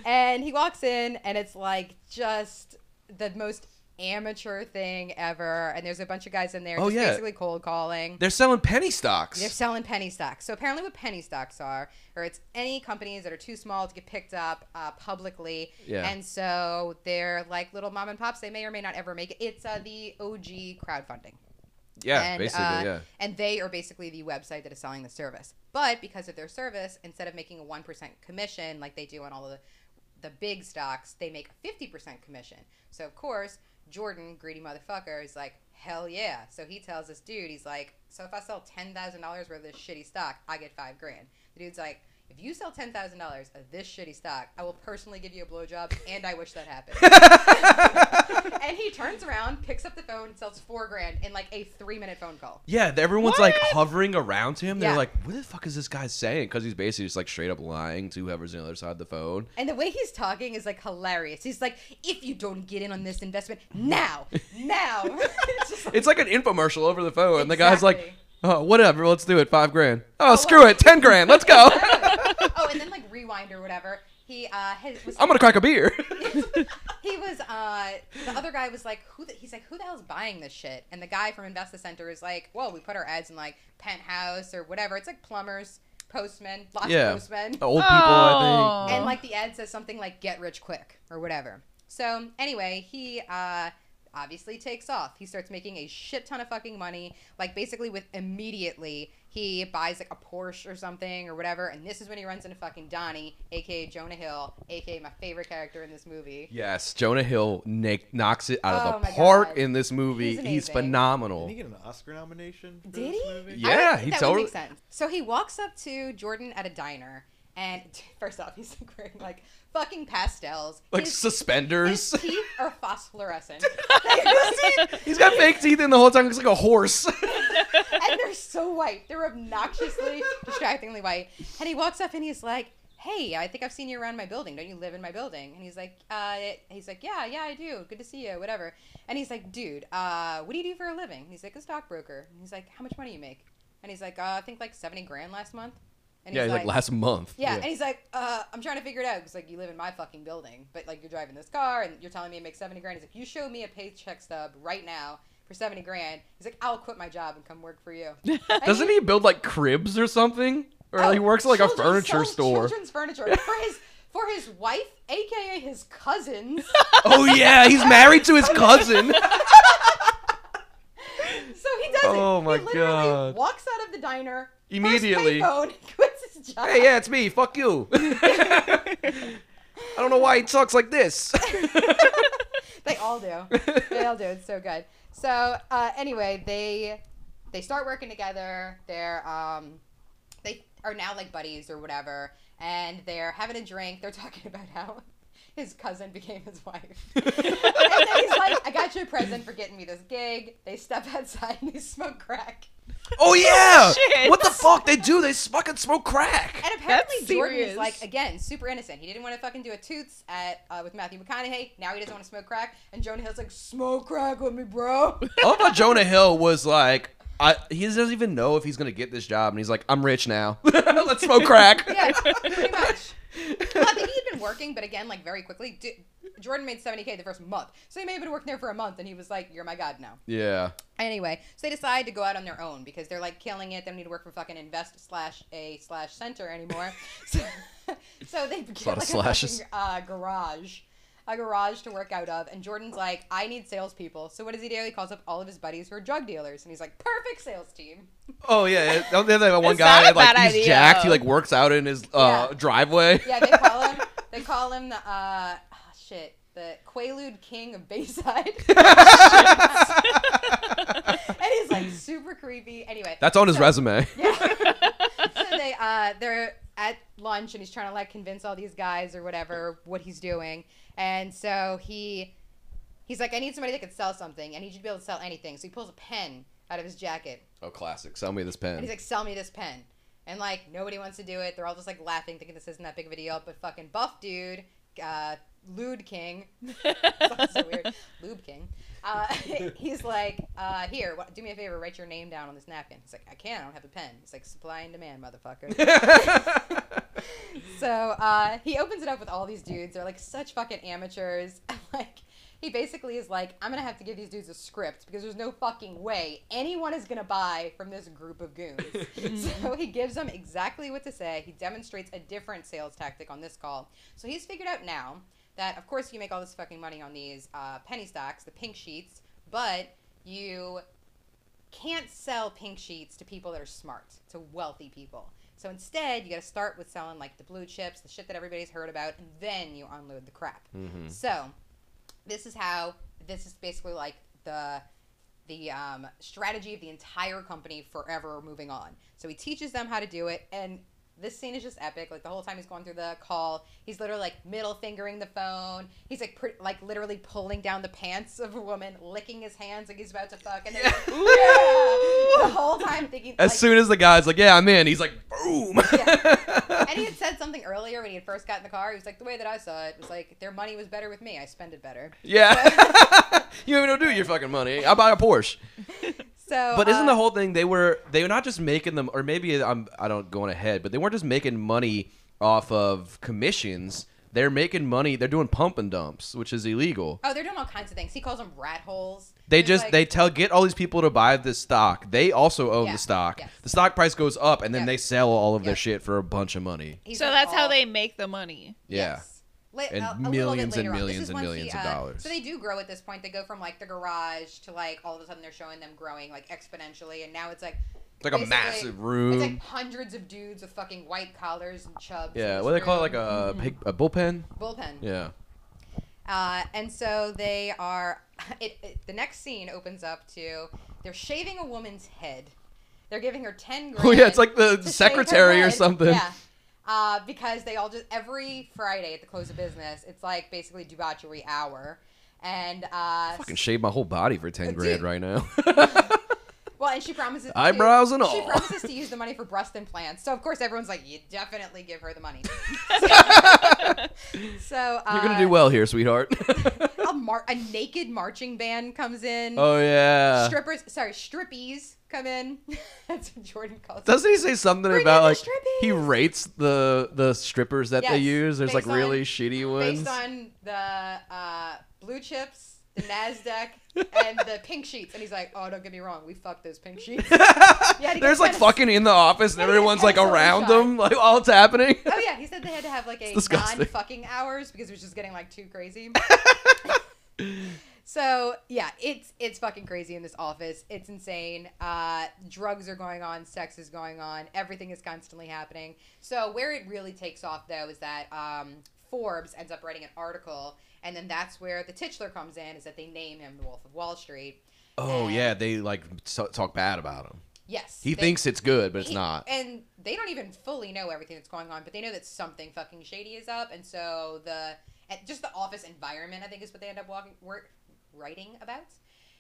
and he walks in and it's like just the most amateur thing ever and there's a bunch of guys in there Oh, just yeah. basically cold calling They're selling penny stocks. they're selling penny stocks. So apparently, what penny stocks are, or it's any companies that are too small to get picked up uh, publicly, Yeah. and so they're like little mom and pops. They may or may not ever make it. It's uh, the OG crowdfunding. Yeah, and, basically, uh, yeah. And they are basically the website that is selling the service. But because of their service, instead of making a one percent commission like they do on all of the the big stocks, they make a fifty percent commission. So of course, Jordan, greedy motherfucker, is like, hell yeah. So he tells this dude, he's like, so if I sell ten thousand dollars worth of this shitty stock, I get five grand. The dude's like, if you sell ten thousand dollars of this shitty stock, I will personally give you a blowjob, and I wish that happened. and he turns around, picks up the phone, and sells four grand in like a three minute phone call. Yeah, everyone's like hovering around him. They're Yeah. like, "What the fuck is this guy saying?" Because he's basically just like straight up lying to whoever's on the other side of the phone. And the way he's talking is like hilarious. He's like, if you don't get in on this investment now, now. it's like, It's like an infomercial over the phone, and the guy's like, "Oh, whatever, let's do it. Five grand. Oh, oh screw it, ten grand. Let's go. Oh, and then like rewind or whatever. He uh his, was I'm gonna crack a beer." he was uh the other guy was like who the, he's like who the hell's buying this shit and the guy from Investa Center is like well we put our ads in like penthouse or whatever it's like plumbers postmen lots yeah, of postmen old people. I Oh. think. and like the ad says something like get rich quick or whatever so anyway he uh obviously takes off he starts making a shit ton of fucking money like basically with immediately he buys like a porsche or something or whatever and this is when he runs into fucking donnie aka jonah hill aka my favorite character in this movie Yes, Jonah Hill nick, knocks it out Oh of the park God. in this movie. He's He's, phenomenal. Did he get an Oscar nomination? For Did this he? Movie? Yeah, I think he that totally- would sense. So he walks up to Jordan at a diner, And first off, he's like wearing like fucking pastels. Like his, suspenders. his teeth are phosphorescent. He's got fake teeth in the whole time. Looks like a horse. and they're so white. They're obnoxiously, distractingly white. And he walks up and he's like, "Hey, I think I've seen you around my building. Don't you live in my building?" And he's like, uh, "He's like, yeah, yeah, I do. Good to see you. Whatever." And he's like, "Dude, uh, what do you do for a living?" And he's like, "A stockbroker." And he's like, "How much money you make?" And he's like, uh, "I think like seventy grand last month." And yeah, like last month. yeah, and he's like, uh, I'm trying to figure it out because like you live in my fucking building, but like you're driving this car and you're telling me it makes seventy grand. He's like, you show me a paycheck stub right now for seventy grand. He's like, I'll quit my job and come work for you. Doesn't he build like cribs or something? Or he Oh, works at like a furniture store. Children's furniture for his for his wife, aka his cousins. Oh yeah, he's married to his cousin. So he does Oh, it. my he literally God. walks out of the diner Immediately. First payphone, quits his job. hey, yeah, it's me. Fuck you. I don't know why he talks like this. they all do. They all do. It's so good. So uh, anyway, they they start working together. They're um, they are now like buddies or whatever, and they're having a drink. They're talking about how his cousin became his wife. and then he's like, "I got you a present for getting me this gig." They step outside and they smoke crack. oh yeah. shit. What the fuck they do? They fucking smoke crack. And apparently That's Jordan is like again super innocent. He didn't want to fucking do a toots at uh, with Matthew McConaughey. Now he doesn't want to smoke crack. And Jonah Hill's like, "Smoke crack with me, bro." I love how Jonah Hill was like, I, he doesn't even know if he's gonna get this job, and he's like, I'm rich now. Let's smoke crack. yeah, pretty much. Well, I think he had been working, but again, like very quickly. D- Jordan made 70k the first month, so he may have been working there for a month, and he was like, "You're my god now." Yeah. Anyway, so they decide to go out on their own because they're like killing it. They don't need to work for fucking invest slash a slash center anymore. so, so they get like slashes. a fucking, uh, garage, a garage to work out of. And Jordan's like, I need salespeople. So what does he do? He calls up all of his buddies who are drug dealers, and he's like, perfect sales team. Oh yeah. Don't they have that one It's guy not a like bad he's idea. jacked? He like works out in his uh, Yeah. driveway. Yeah, they call him. they call him the uh, ah, shit, the Quaalude King of Bayside. and he's like super creepy. Anyway, That's on his so- resume. Yeah. so they uh they're at lunch and he's trying to like convince all these guys or whatever what he's doing. And so he he's like, I need somebody that can sell something. I need you to be able to sell anything. So he pulls a pen out of his jacket Oh, classic. Sell me this and pen. he's like, sell me this pen. And like nobody wants to do it. They're all just like laughing, thinking this isn't that big of a deal. But fucking buff dude, uh, Lude King, so weird, Lube King. Uh, he's like, uh, here, what, do me a favor, write your name down on this napkin. He's like, I can't, I don't have a pen. He's like, supply and demand, motherfucker. so uh, he opens it up with all these dudes. They're like such fucking amateurs. like he basically is like, I'm gonna have to give these dudes a script because there's no fucking way anyone is gonna buy from this group of goons. so he gives them exactly what to say. He demonstrates a different sales tactic on this call. So he's figured out now that of course you make all this fucking money on these uh, penny stocks, the pink sheets, but you can't sell pink sheets to people that are smart, to wealthy people. So instead, you got to start with selling like the blue chips, the shit that everybody's heard about, and then you unload the crap. So this is how this is basically like the the um, strategy of the entire company forever moving on. So he teaches them how to do it, and this scene is just epic. Like the whole time he's going through the call, he's literally like middle fingering the phone. He's like pre- like literally pulling down the pants of a woman, licking his hands like he's about to fuck, and then yeah, the whole time thinking As like, soon as the guy's like, "Yeah, I'm in," he's like, "Boom." and he had said something earlier when he had first got in the car. He was like, the way that I saw it was like, their money was better with me. I spend it better. yeah. you don't even know do your fucking money. I buy a Porsche. So, But isn't uh, the whole thing they were they were not just making them or maybe I'm I don't going ahead, but they weren't just making money off of commissions. They're making money. They're doing pump and dumps, which is illegal. Oh, they're doing all kinds of things. He calls them rat holes. They It's just like- they tell get all these people to buy this stock. They also own Yeah, the stock. yes. The stock price goes up, and then Yeah. they sell all of their shit for a bunch of money. He's so like that's how they make the money. Yeah. La- And a- a millions and later on. This millions and millions he, of uh, dollars. So they do grow at this point. They go from like the garage to like all of a sudden they're showing them growing like exponentially, and now it's like It's like a massive room. It's like hundreds of dudes with fucking white collars and chubs. yeah, what do they call it? Like a pig, a bullpen. bullpen. Yeah. Uh, and so they are. It, it, the next scene opens up to they're shaving a woman's head. They're giving her ten grand. Oh yeah, it's like the to shave her secretary or something. Yeah. Uh, because they all just every Friday at the close of business, it's like basically debauchery hour, and uh, Fucking shave my whole body for ten Dude. grand right now. well, and she promises to- Eyebrows and She promises to use the money for breast implants. So of course everyone's like, you definitely give her the money. so uh, You're gonna do well here, sweetheart. A, mar- a naked marching band comes in. oh yeah. Strippers, sorry, strippies come in. That's what Jordan calls. Doesn't he say something Bring about like he rates the the strippers that they use? There's like based really on- shitty ones. Based on the uh, blue chips, the Nasdaq, and the pink sheets, and he's like, "Oh, don't get me wrong, we fucked those pink sheets." Yeah, There's like fucking in the office and everyone's like around them, like while it's happening. Oh yeah, he said they had to have like a non-fucking hours because it was just getting like too crazy. So yeah, it's it's fucking crazy in this office. It's insane. Uh, drugs are going on, sex is going on, everything is constantly happening. So where it really takes off though is that um, Forbes ends up writing an article, and then that's where the titular comes in. Is that they name him the Wolf of Wall Street. Oh And- yeah, they like talk bad about him. Yes, He they- thinks it's good, but it's he- not. And they don't even fully know everything that's going on, but they know that something fucking shady is up, and so the just the office environment, I think, is what they end up walking work writing about.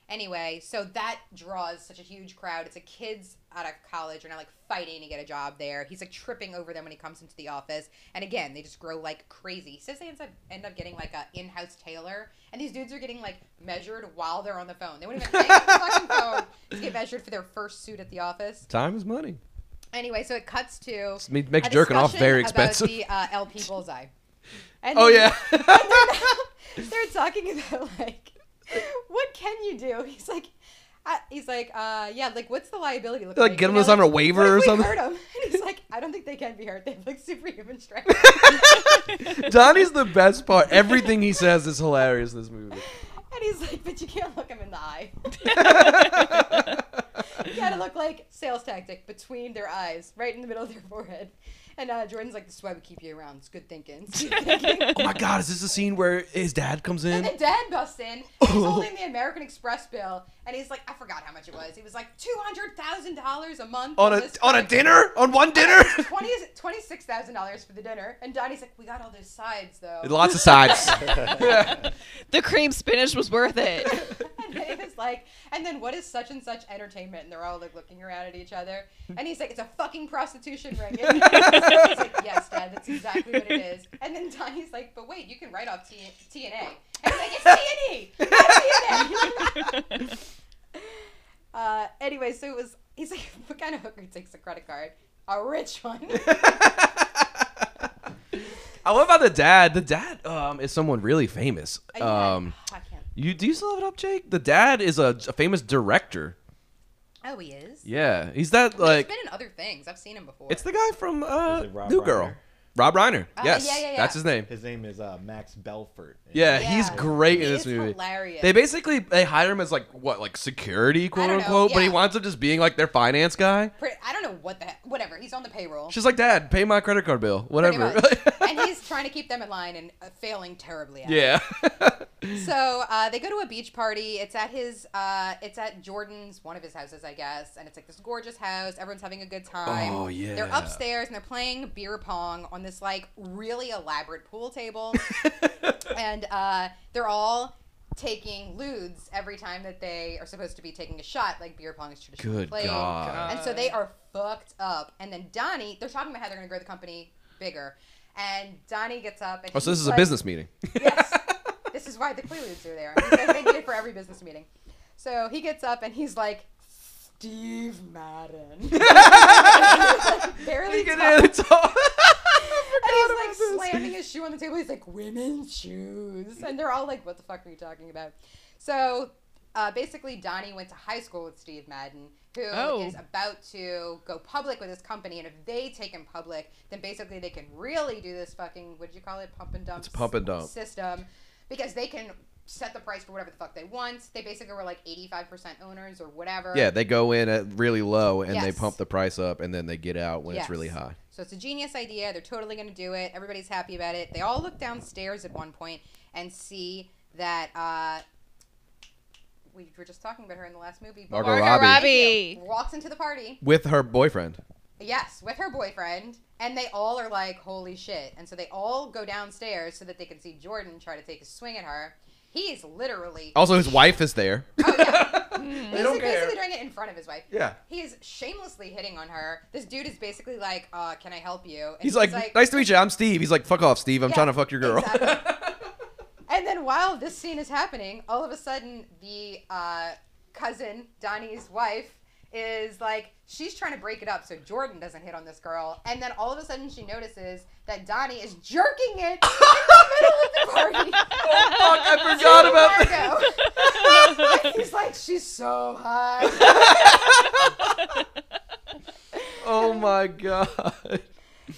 Anyway, so that draws such a huge crowd. It's a kids out of college are now like fighting to get a job there. He's like tripping over them when he comes into the office, and again, they just grow like crazy. He says they end up end up getting like a in-house tailor, and these dudes are getting like measured while they're on the phone. They wouldn't even take the fucking phone to get measured for their first suit at the office. Time is money. Anyway, so it cuts to It makes jerking off very expensive. the uh, LP bullseye. And Oh then- yeah. they're, they're talking about like, what can you do? He's like, uh, he's like, uh, yeah, like what's the liability look Like, like? get You him know, this on a waiver or something? Hurt him? And he's like, I don't think they can be hurt. They have like superhuman strength. Donnie's the best part. Everything he says is hilarious in this movie. And he's like, but you can't look him in the eye. you gotta look like sales tactic between their eyes, right in the middle of their forehead. And uh, Jordan's like, this is why we keep you around. It's good thinking. It's good thinking. Oh my god, is this the scene where his dad comes And in? then dad busts in. He's holding the American Express bill, and he's like, I forgot how much it was. He was like two hundred thousand dollars a month On a on a dinner? On one dinner? Twenty twenty-six thousand dollars for the dinner, and Donnie's like, "We got all those sides though." Lots of sides. The cream spinach was worth it. and then he was like, "And then what is such and such entertainment?" And they're all like looking around at each other, and he's like, "It's a fucking prostitution ring." Isn't it?" he's like, "Yes, Dad, that's exactly what it is." And then Donnie's like, "But wait, you can write off T T and A." And he's like, "It's T and E, not T and A." Uh, anyway, so it was. He's like, "What kind of hooker takes a credit card?" A rich one. I love how the dad. The dad um, is someone really famous. Yeah, Um, I can't. you do you still have it up, Jake? The dad is a, a famous director. Oh, he is. Yeah, he's that He's like. been in other things. I've seen him before. It's the guy from uh, Is it Rob New Reiner? Girl. Rob Reiner. Uh, yes, yeah, yeah, yeah. that's his name. His name is uh, Max Belfort. Yeah, Yeah. he's great He in this is movie. hilarious. They basically they hire him as like what like security quote don't know, unquote, but he winds up just being like their finance guy. Pretty, I don't know what the heck. Whatever. He's on the payroll. She's like, Dad, pay my credit card bill, whatever. and he's trying to keep them in line and uh, failing terribly at yeah. So uh, they go to a beach party. It's at his. Uh, it's at Jordan's, one of his houses, I guess. And it's like this gorgeous house. Everyone's having a good time. Oh, yeah. They're upstairs and they're playing beer pong on this like really elaborate pool table. and uh, they're all taking ludes every time that they are supposed to be taking a shot, like beer pong is traditionally Good played. God. And so they are fucked up. And then Donnie, they're talking about how they're going to grow the company bigger. And Donnie gets up and Oh, so this is a business meeting. Yes. this is why the Quaaludes are there. They need it for every business meeting. So he gets up and he's like, Steve Madden. Barely talk. And he's like slamming his shoe on the table. He's like, women's shoes. And they're all like, what the fuck are you talking about? So uh, basically, Donnie went to high school with Steve Madden, who is Oh. about to go public with his company. And if they take him public, then basically they can really do this fucking, what did you call it? Pump and dump? It's pump and dump. System. Because they can set the price for whatever the fuck they want. They basically were like 85% owners or whatever. yeah, they go in at really low and they pump the price up, and then they get out when Yes. it's really high. So it's a genius idea. They're totally going to do it. Everybody's happy about it. They all look downstairs at one point and see that uh, we were just talking about her in the last movie. Margot Margot Robbie. Robbie. Walks into the party. With her boyfriend. Yes, with her boyfriend. And they all are like, holy shit. And so they all go downstairs so that they can see Jordan try to take a swing at her. He's literally. Also, his wife is there. Oh, yeah. they He's don't care. basically doing it in front of his wife. Yeah. He's shamelessly hitting on her. This dude is basically like, uh, can I help you? And He's like, nice to meet you. I'm Steve. He's like, fuck off, Steve. I'm Yeah, trying to fuck your girl. exactly. And then while this scene is happening, all of a sudden the uh, cousin, Donnie's wife, is like she's trying to break it up so Jordan doesn't hit on this girl. And then all of a sudden she notices that Donnie is jerking it in the middle of party. Fuck, I forgot about that. He's like, she's so hot. Oh my god.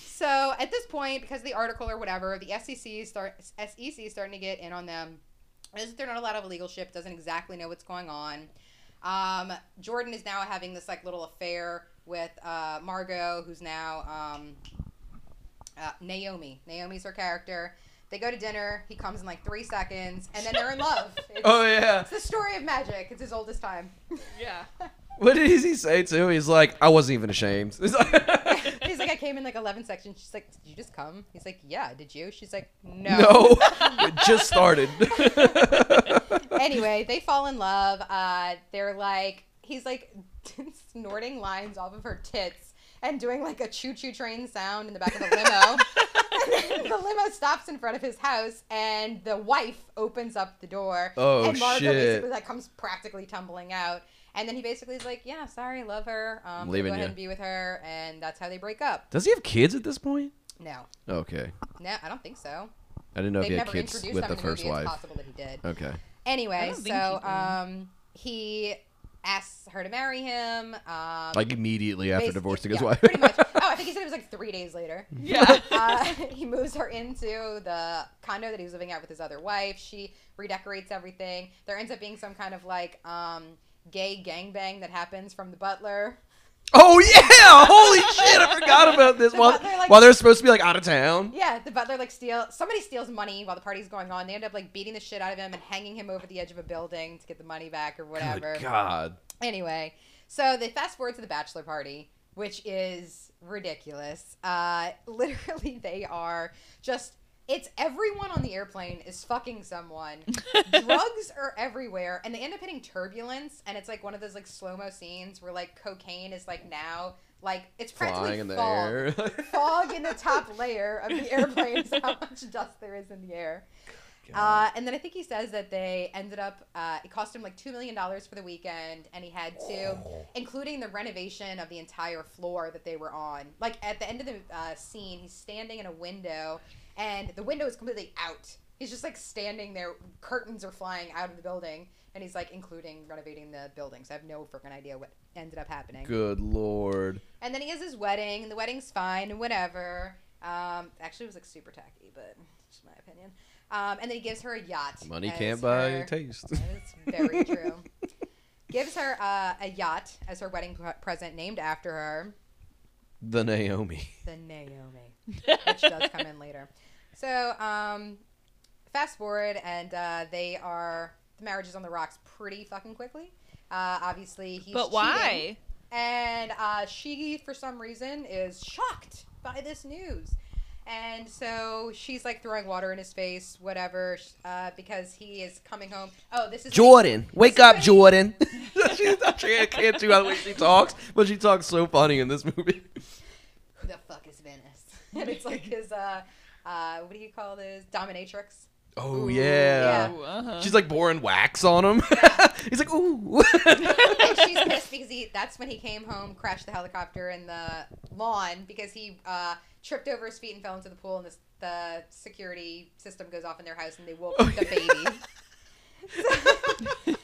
So at this point, because of the article or whatever, the SEC start SEC is starting to get in on them. They're not a lot of legal ship, doesn't exactly know what's going on. Um, Jordan is now having this like little affair with uh, Margot, who's now um, uh, Naomi. Naomi's her character. They go to dinner. He comes in like three seconds, and then they're in love. It's, Oh yeah. it's the story of magic. It's his oldest time. Yeah. What did he say too? He's like, I wasn't even ashamed. He's like, He's like, I came in like 11 sections. She's like, Did you just come? He's like, Yeah. Did you? She's like, No. no, it just started. anyway, they fall in love. Uh, they're like, he's like snorting lines off of her tits and doing like a choo choo train sound in the back of the limo. and then the limo stops in front of his house, and the wife opens up the door. Oh, and Margot shit. basically like comes practically tumbling out. And then he basically is like, "Yeah, sorry, love her. Um, I'm gonna Leaving go ahead ya. and be with her," and that's how they break up. Does he have kids at this point? No, Okay, no, I don't think so. I didn't know if They've he had never kids introduced with them the in the first movie. wife. It's possible that he did. Okay. Anyway, I don't think so he um, he asks her to marry him. Um, Like immediately after basi- divorcing yeah, his wife. pretty much. Oh, I think he said it was like three days later. Yeah. Uh, he moves her into the condo that he was living at with his other wife. She redecorates everything. There ends up being some kind of like um, gay gangbang that happens from the butler. Oh yeah! Holy shit! I forgot about this. The While, butler, like- while they're supposed to be like out of town. Yeah, the butler like steal somebody steals money while the party's going on. They end up like beating the shit out of him and hanging him over the edge of a building to get the money back or whatever. Good God. Anyway, so they fast forward to the bachelor party, which is ridiculous. Uh, literally, they are just. It's everyone on the airplane is fucking someone. Drugs are everywhere, and they end up hitting turbulence, and it's like one of those like slow mo scenes where like cocaine is like now like it's practically Flying in the fog. air. fog in the top layer of the airplane is how much dust there is in the air. Uh, and then I think he says that they ended up, uh, it cost him like $2 million for the weekend, and he had to, including the renovation of the entire floor that they were on. Like at the end of the uh, scene, he's standing in a window, and the window is completely out. He's just like standing there, curtains are flying out of the building, and he's like including renovating the building. So I have no freaking idea what ended up happening. Good lord. And then he has his wedding, and the wedding's fine and whatever. Um, actually, it was like super tacky, but it's my opinion. Um, and then he gives her a yacht. Money can't buy her- taste. It's very true. gives her uh, a yacht as her wedding pre- present, named after her, the Naomi. the Naomi, which does come in later. So, um, fast forward, and uh, they are the marriage is on the rocks pretty fucking quickly. Uh, obviously, he's but cheating. why? And uh, she, for some reason, is shocked by this news. And so she's like throwing water in his face, whatever, uh, because he is coming home. Oh, this is like- Jordan, wake up, when he- Jordan. She's not I can't do the way she talks, but she talks so funny in this movie. Who the fuck is Venice? and it's like his, uh, uh, what do you call this? Dominatrix. Oh Ooh, yeah. yeah. Ooh, uh-huh. She's like pouring wax on him. He's like, ooh. and she's pissed because he that's when he came home, crashed the helicopter in the lawn because he uh, tripped over his feet and fell into the pool, and the, the security system goes off in their house, and they woke Oh, the baby.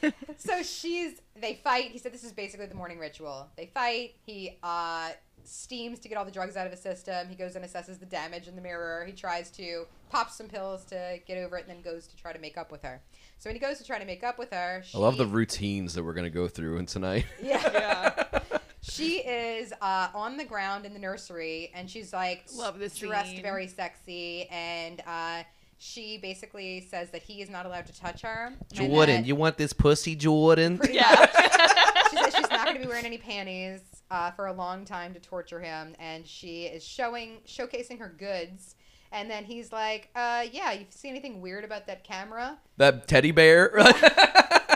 so, so she's they fight. He said this is basically the morning ritual. They fight. He uh, steams to get all the drugs out of his system. He goes and assesses the damage in the mirror. He tries to pop some pills to get over it, and then goes to try to make up with her. So when he goes to try to make up with her, she, I love the routines that we're gonna go through in tonight. yeah. Yeah. She is uh, on the ground in the nursery, and she's like Love this dressed scene. very sexy, and uh, she basically says that he is not allowed to touch her. and that you want this pussy, Jordan? pretty Yeah. she says she's not going to be wearing any panties. Uh, for a long time to torture him, and she is showing showcasing her goods. And then he's like, uh, "Yeah, you see anything weird about that camera?" That teddy bear.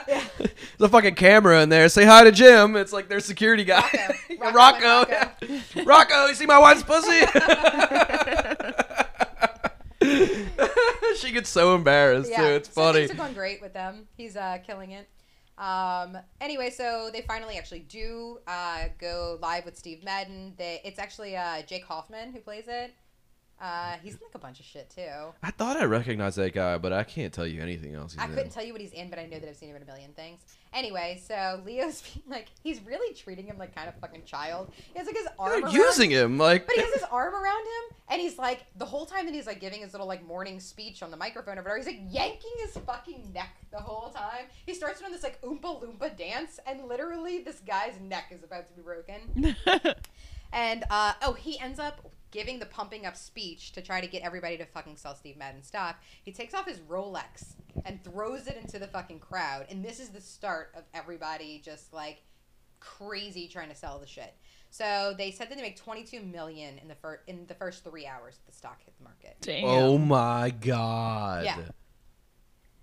There's a fucking camera in there. Say hi to Jim. It's like their security guy. Rocco. Rocco Rocco. yeah. Rocco, you see my wife's pussy? she gets so embarrassed too. It's so funny. things are going great with them. He's uh, killing it. Um, anyway, so they finally actually do uh, go live with Steve Madden. They, it's actually uh, Jake Hoffman who plays it. Uh, he's in like a bunch of shit too. I thought I recognized that guy, but I can't tell you anything else. I in. couldn't tell you what he's in, but I know that I've seen him in a million things. Anyway, so Leo's being like, he's really treating him like kind of fucking child. He has like his arm They're around using him like. But he has his arm around him, and he's like the whole time that he's like giving his little like morning speech on the microphone or whatever. He's like yanking his fucking neck the whole time. He starts doing this like oompa loompa dance, and literally this guy's neck is about to be broken. And uh, oh, he ends up giving the pumping up speech to try to get everybody to fucking sell Steve Madden stock. He takes off his Rolex and throws it into the fucking crowd, and this is the start of everybody just like crazy trying to sell the shit. So they said that they make 22 million in the first in the first three hours that the stock hit the market. Damn. Oh my god. Yeah.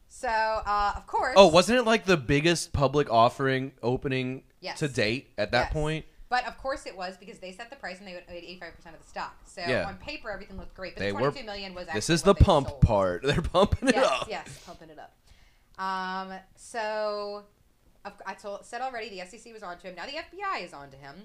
So uh, of course. Oh, wasn't it like the biggest public offering opening Yes. to date at that Yes. point? But of course it was because they set the price and they made 85% of the stock. So Yeah. on paper everything looked great, but They the were- 22 million was actually This is the what they pump sold. part. They're pumping it yes, up. yes, pumping it up. Um, so of- I told said already the SEC was on to him. Now the FBI is on to him.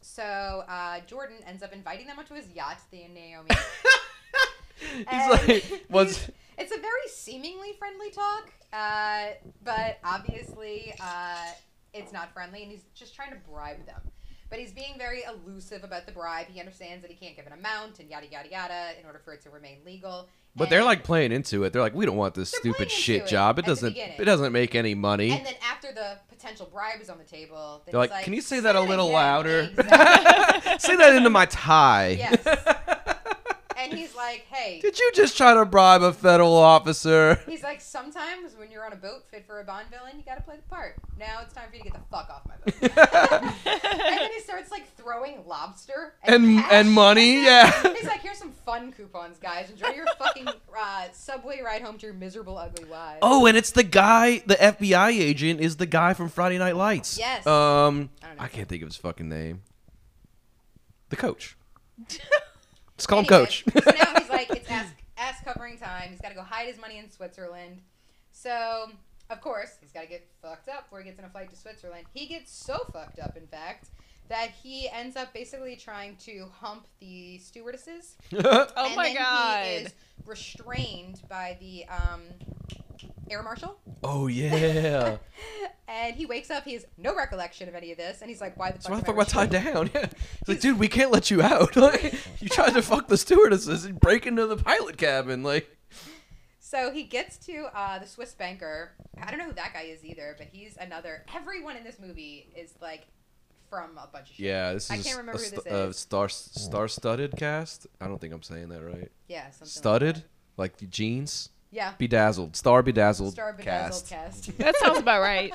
So uh, Jordan ends up inviting them onto his yacht, the Naomi. He's like, what's It's a very seemingly friendly talk, uh, but obviously uh, it's not friendly, and he's just trying to bribe them. But he's being very elusive about the bribe. He understands that he can't give an amount and yada yada yada in order for it to remain legal. But they're like playing into it. They're like, we don't want this stupid shit it job. It doesn't. It doesn't make any money. And then after the potential bribe is on the table, then They're he's like, can you say that a little again." louder? Exactly. say that into my tie. Yes. And he's like, hey. Did you just try to bribe a federal officer? He's like, sometimes when you're on a boat fit for a Bond villain, you gotta play the part. Now it's time for you to get the fuck off my boat. and then he starts like throwing lobster and, And cash and money, yeah. He's like, here's some fun coupons, guys. Enjoy your fucking uh, subway ride home to your miserable, ugly wives. Oh, and it's the guy, the FBI agent is the guy from Friday Night Lights. Yes. Um, I don't know I can't think of his fucking name. The coach. Let's call him Coach. so now he's like, it's ass, ass covering time. He's got to go hide his money in Switzerland. So, of course, he's got to get fucked up before he gets on a flight to Switzerland. He gets so fucked up, in fact, that he ends up basically trying to hump the stewardesses. Oh and my then god. He is restrained by the um, air marshal. oh yeah. And he wakes up. He has no recollection of any of this. And he's like, why the So fuck why the I fuck am I tied down? Yeah. He's like, dude, we can't let you out. Like, you tried to fuck the stewardesses and break into the pilot cabin. Like, So he gets to uh, the Swiss banker. I don't know who that guy is either, but he's another. Everyone in this movie is like from a bunch of shit. yeah, this is I can't a, remember who this a is. star star-studded cast. I don't think I'm saying that right. Yeah, something like Studded, like the jeans. Yeah, Bedazzled, star bedazzled, Star Bedazzled cast. cast. That sounds about right.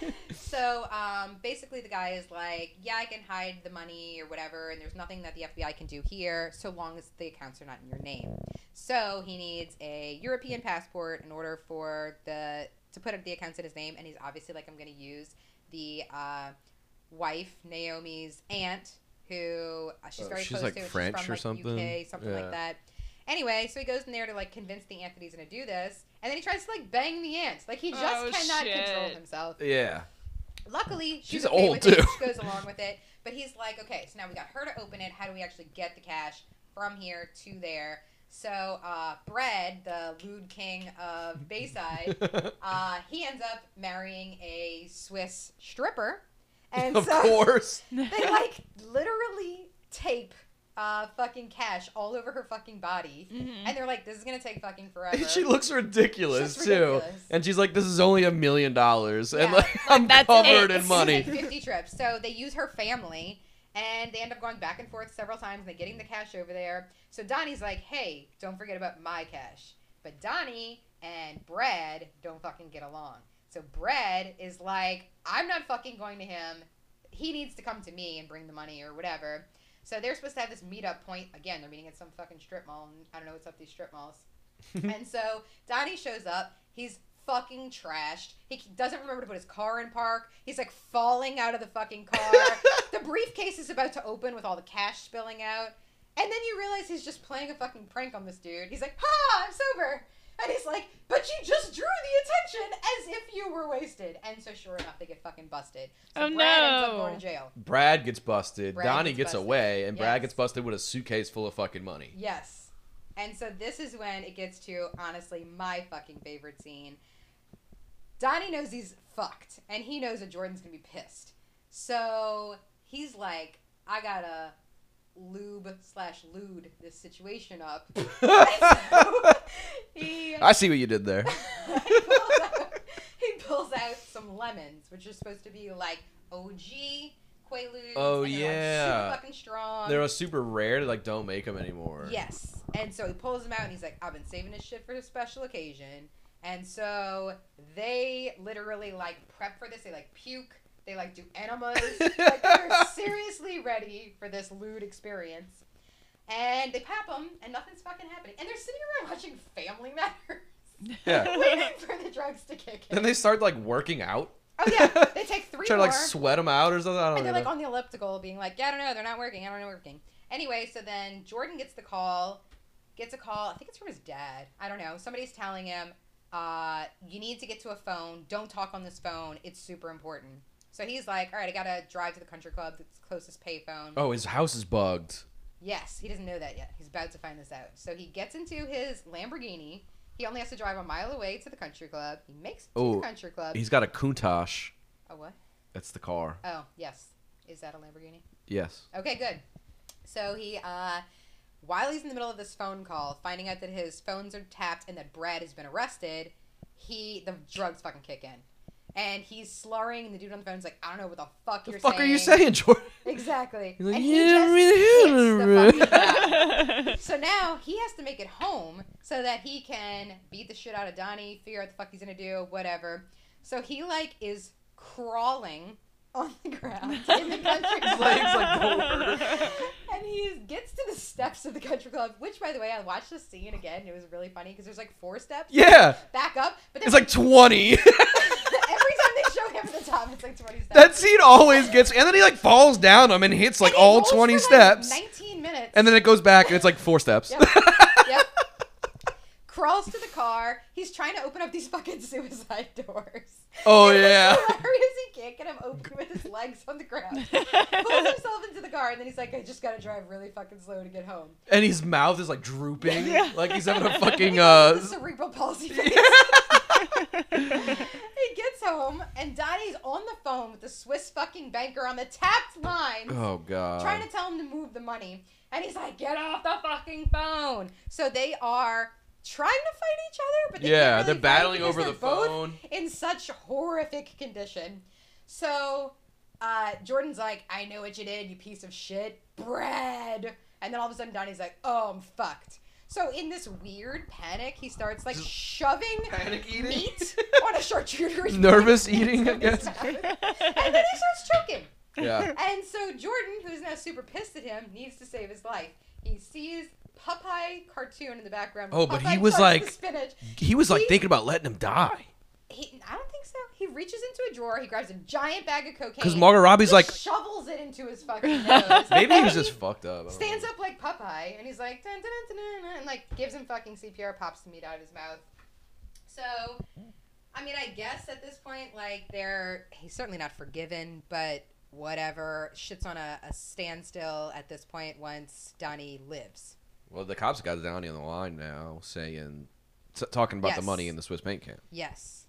so um, basically, the guy is like, "Yeah, I can hide the money or whatever, and there's nothing that the FBI can do here, so long as the accounts are not in your name." So he needs a European passport in order for the to put up the accounts in his name, and he's obviously like, "I'm going to use the uh, wife Naomi's aunt, who uh, she's Oh, very she's, close like, to. and French she's from, or like, something? UK, something Yeah. like that. Anyway, so he goes in there to like convince the aunt that he's going to do this, and then he tries to like bang the aunt. Like he just Oh, cannot control himself. Yeah. Luckily, she's, She's okay old, with it. too. She goes along with it. But he's like, okay, so now we got her to open it. How do we actually get the cash from here to there? So, uh, Brad, the lewd king of Bayside, uh, he ends up marrying a Swiss stripper. And of so course. they like literally tape uh, fucking cash all over her fucking body. Mhm. And they're like, this is going to take fucking forever. she looks ridiculous She's too, ridiculous. and she's like, "This is only a million dollars," and Yeah. like, I'm that's covered it. in It's money. like 50 trips. So they use her family and they end up going back and forth several times. And they're getting the cash over there. So Donnie's like, hey, don't forget about my cash. But Donnie and Brad don't fucking get along. So Brad is like, I'm not fucking going to him. he needs to come to me and bring the money or whatever. So they're supposed to have this meetup point. Again, they're meeting at some fucking strip mall. And I don't know what's up these strip malls. and so Donnie shows up. He's fucking trashed. He doesn't remember to put his car in park. He's like falling out of the fucking car. the briefcase is about to open with all the cash spilling out. And then you realize he's just playing a fucking prank on this dude. He's like, ha, I'm sober. And he's like, but you just drew the attention as if you were wasted. And so sure enough, they get fucking busted. So Oh, Brad ends up going to jail. Brad gets busted. Brad Donnie gets gets, busted. away, and Brad gets busted with a suitcase full of fucking money. Yes. And so this is when it gets to honestly my fucking favorite scene. Donnie knows he's fucked, and he knows that Jordan's gonna be pissed. So he's like, I gotta lube slash lewd this situation up. So he, I see what you did there. he, pulls out, he pulls out some lemons, which are supposed to be like OG Quaaludes. Oh, and yeah. Like, super fucking strong. They're super rare. Like don't make them anymore. Yes. And so he pulls them out and he's like, I've been saving this shit for a special occasion. And so they literally like prep for this. They like puke. They like do enemas. like they're seriously ready for this lewd experience. And they pap them and nothing's fucking happening. And they're sitting around watching Family Matters. Yeah. waiting for the drugs to kick in. Then they start like working out. oh yeah, they take three Try to like sweat them out or something. I don't And they're know. like on the elliptical, being like, "Yeah, I don't know, they're not working. I don't know, working." Anyway, so then Jordan gets the call, gets a call. I think it's from his dad. I don't know. Somebody's telling him, uh, "You need to get to a phone. Don't talk on this phone. It's super important." So he's like, "All right, I gotta drive to the country club, the closest payphone." oh, his house is bugged. Yes, he doesn't know that yet. He's about to find this out. So he gets into his Lamborghini. He only has to drive a mile away to the country club. He makes it to Oh, the country club. He's got a Countach. Oh what? That's the car. Oh yes. Is that a Lamborghini? Yes. Okay, good. So he, uh, while he's in the middle of this phone call, finding out that his phones are tapped and that Brad has been arrested, he the drugs fucking kick in, and he's slurring. And the dude on the phone's like, "I don't know what the fuck The you're fuck saying." are you saying, Jordan? Exactly. He's like, and "Yeah, he just really, hits the fucking. So now he has to make it home so that he can beat the shit out of Donnie, figure out what the fuck he's gonna do, whatever. So he like is crawling on the ground in the country club. legs, like, go and he gets to the steps of the country club, which by the way, I watched the scene again. It was really funny because there's like four steps. Yeah. Back up, but It's like 20. Time they show him at the top, it's like 20 steps. that scene always gets. And then he like falls down them and hits like And all rolls 20 for, like, steps. 19 minutes. and then it goes back and it's like four steps. Yep. yep. Crawls to the car. He's trying to open up these fucking suicide doors. Oh, it's yeah. hilarious. He can't get him open with his legs on the ground. Pulls himself into the car, and then he's like, "I just gotta drive really fucking slow to get home." And his mouth is like drooping. Yeah. Like he's having a fucking. uh cerebral palsy face. He gets home, and Donnie's on the phone with the Swiss fucking banker on the tapped line. Oh, God. trying to tell him to move the money. And he's like, get off the fucking phone. So they are trying to fight each other, but they yeah, can't they're battling over they're the phone. in such horrific condition. So uh, Jordan's like, I know what you did, you piece of shit. bread." And then all of a sudden Donnie's like, oh, I'm fucked. So in this weird panic, he starts like shoving Panic eating? meat on a charcuterie. Nervous eating, I guess. and then he starts choking. Yeah. And so Jordan, who's now super pissed at him, needs to save his life. He sees Popeye cartoon in the background. Oh, but he was like- spinach. He was like He- thinking about letting him die. He, I don't think so. He reaches into a drawer. He grabs a giant bag of cocaine. Because Margot Robbie's like, shovels it into his fucking nose. maybe he And was just fucked up. Stands know. up like Popeye, and he's like, dun, dun, dun, dun, dun, and like gives him fucking CPR, pops the meat out of his mouth. So, I mean, I guess at this point, like, they're he's certainly not forgiven, but whatever. Shit's on a, a standstill at this point once Donnie lives. Well, the cops got Downey on the line now, saying, t- talking about the money in the Swiss bank camp. Yes.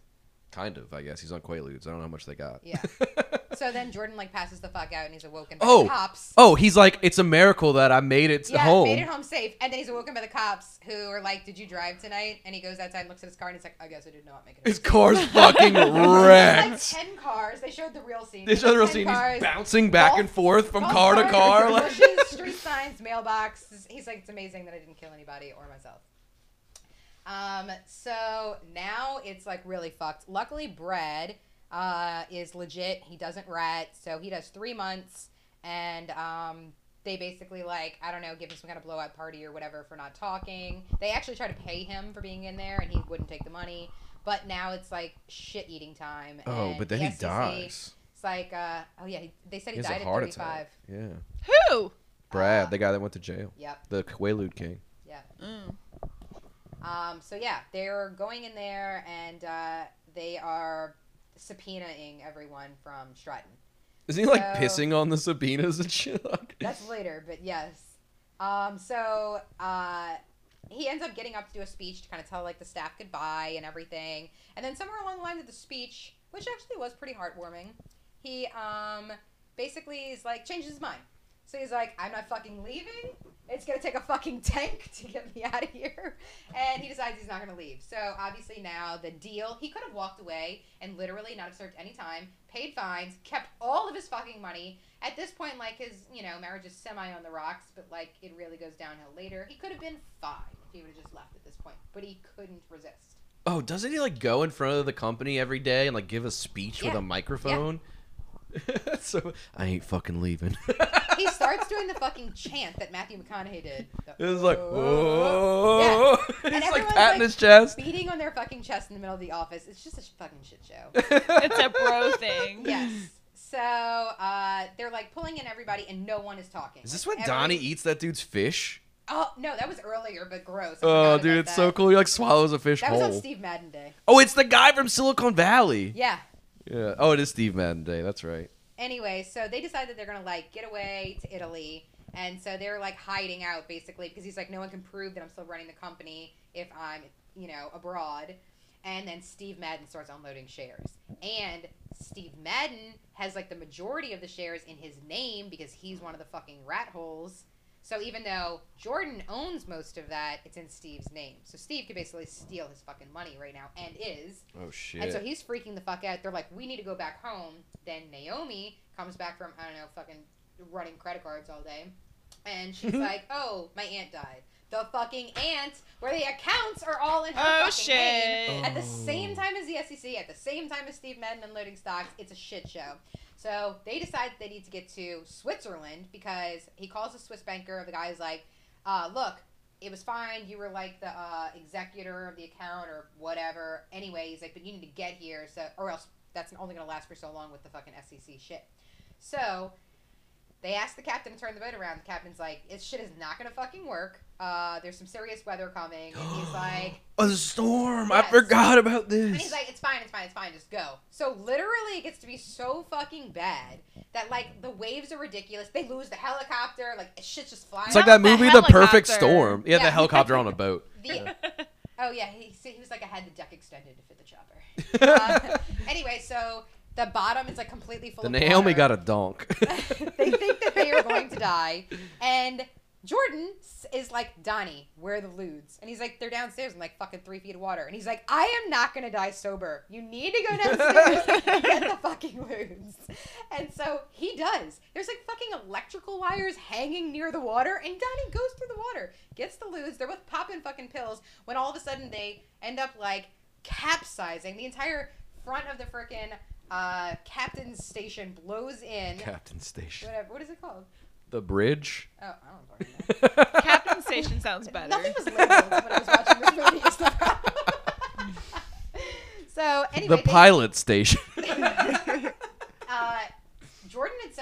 Kind of, I guess. He's on Quaaludes. I don't know how much they got. Yeah. So then Jordan like passes the fuck out, and he's awoken by Oh. the cops. oh, he's like, it's a miracle that I made it Yeah, home. made it home safe. And then he's awoken by the cops who are like, "Did you drive tonight?" And he goes outside and looks at his car, and he's like, "I guess I did not make it." His car's fucking There's like wrecked. ten cars. They showed the real scene. They There's showed the real 10 scene. Cars, He's bouncing back and forth from golf car to car. Like, bushes, street signs, mailbox. He's like, it's amazing that I didn't kill anybody or myself. Um, so now it's like really fucked. Luckily, Brad uh, is legit. He doesn't rat, so he does three months, and um, they basically like I don't know, give him some kind of blowout party or whatever for not talking. They actually try to pay him for being in there, and he wouldn't take the money. But now it's like shit eating time. Oh, but then the he SEC dies. It's like, uh, oh yeah, he, they said He he, died a at 35. attack. Yeah. Who? Brad, Uh, the guy that went to jail. Yep, The Quaalude King. yep. Mm. Um, so yeah, they're going in there and uh, they are subpoenaing everyone from Stratton. Is he like So- pissing on the subpoenas and shit? That's later, but yes. Um, so uh, he ends up getting up to do a speech to kind of tell like the staff goodbye and everything, and then somewhere along the line of the speech, which actually was pretty heartwarming, he um, basically is like changes his mind. So he's like, I'm not fucking leaving. It's gonna take a fucking tank to get me out of here, and he decides he's not gonna leave. So obviously now the deal, he could have walked away and literally not have served any time, paid fines, kept all of his fucking money. At this point, like his, you know, marriage is semi on the rocks, but like it really goes downhill later. He could have been fine if he would have just left at this point, but he couldn't resist. Oh, doesn't he like go in front of the company every day and like give a speech with a microphone? so I ain't fucking leaving. He starts doing the fucking chant that Matthew McConaughey did. The, It was like, "Oh." oh, And he's like everyone's, patting like, his chest. beating on their fucking chest in the middle of the office. It's just a fucking shit show. It's a bro thing. yes. So uh, they're like pulling in everybody, and no one is talking. Is this Like, when every- Donnie eats that dude's fish? Oh no, that was earlier, but gross. I Oh, dude, about it's so that. cool. He like swallows a fish That was on. Steve Madden Day. Oh, it's the guy from Silicon Valley. Yeah. Yeah. Oh, it is Steve Madden Day. That's right. Anyway, so they decide that they're gonna like get away to Italy, and so they're like hiding out basically because he's like, no one can prove that I'm still running the company if I'm, you know, abroad. And then Steve Madden starts unloading shares, and Steve Madden has like the majority of the shares in his name because he's one of the fucking rat holes. So even though Jordan owns most of that, it's in Steve's name. So Steve could basically steal his fucking money right now, and is. Oh shit. And so he's freaking the fuck out. They're like, we need to go back home. Then Naomi comes back from, I don't know, fucking running credit cards all day. And she's like, oh, my aunt died. The fucking aunt, where the accounts are all in her Oh fucking name. shit. At the same oh. time as the SEC, at the same time as Steve Madden unloading stocks, it's a shit show. So they decide they need to get to Switzerland because he calls a Swiss banker. The guy's like, uh, look, it was fine. You were like the uh, executor of the account or whatever. Anyway, he's like, but you need to get here, so or else that's only gonna last for so long with the fucking SEC shit. So they ask the captain to turn the boat around. The captain's like, "This shit is not gonna fucking work. Uh, there's some serious weather coming." And he's like, a storm. I forgot about this." and he's like, "It's fine, it's fine, it's fine. Just go." So literally, it gets to be so fucking bad that like the waves are ridiculous. They lose the helicopter. Like shit's just flying. it's like that movie, The Perfect. Storm. Yeah, Yeah. the helicopter on a boat. The, oh yeah, he, he was like, I had the deck extended to fit the chopper. Uh, anyway, so the bottom is like completely full the of Naomi water. got a donk. they think that they are going to die, and Jordan is like, Donnie, where are the ludes? And he's like, they're downstairs in like fucking three feet of water. And he's like, I am not gonna die sober. You need to go downstairs and get the fucking ludes. And so he does. There's like fucking electrical wires hanging near the water, and Donnie goes through the water, gets the ludes. They're both popping fucking pills. When all of a sudden they end up like capsizing. The entire front of the freaking uh, captain's station blows in. Captain Station. Whatever. What is it called? The bridge. Oh, I don't fucking know. Captain Station sounds better. Nothing was labeled when I was watching this movie. Is the problem. so anyway, the pilot station. Uh,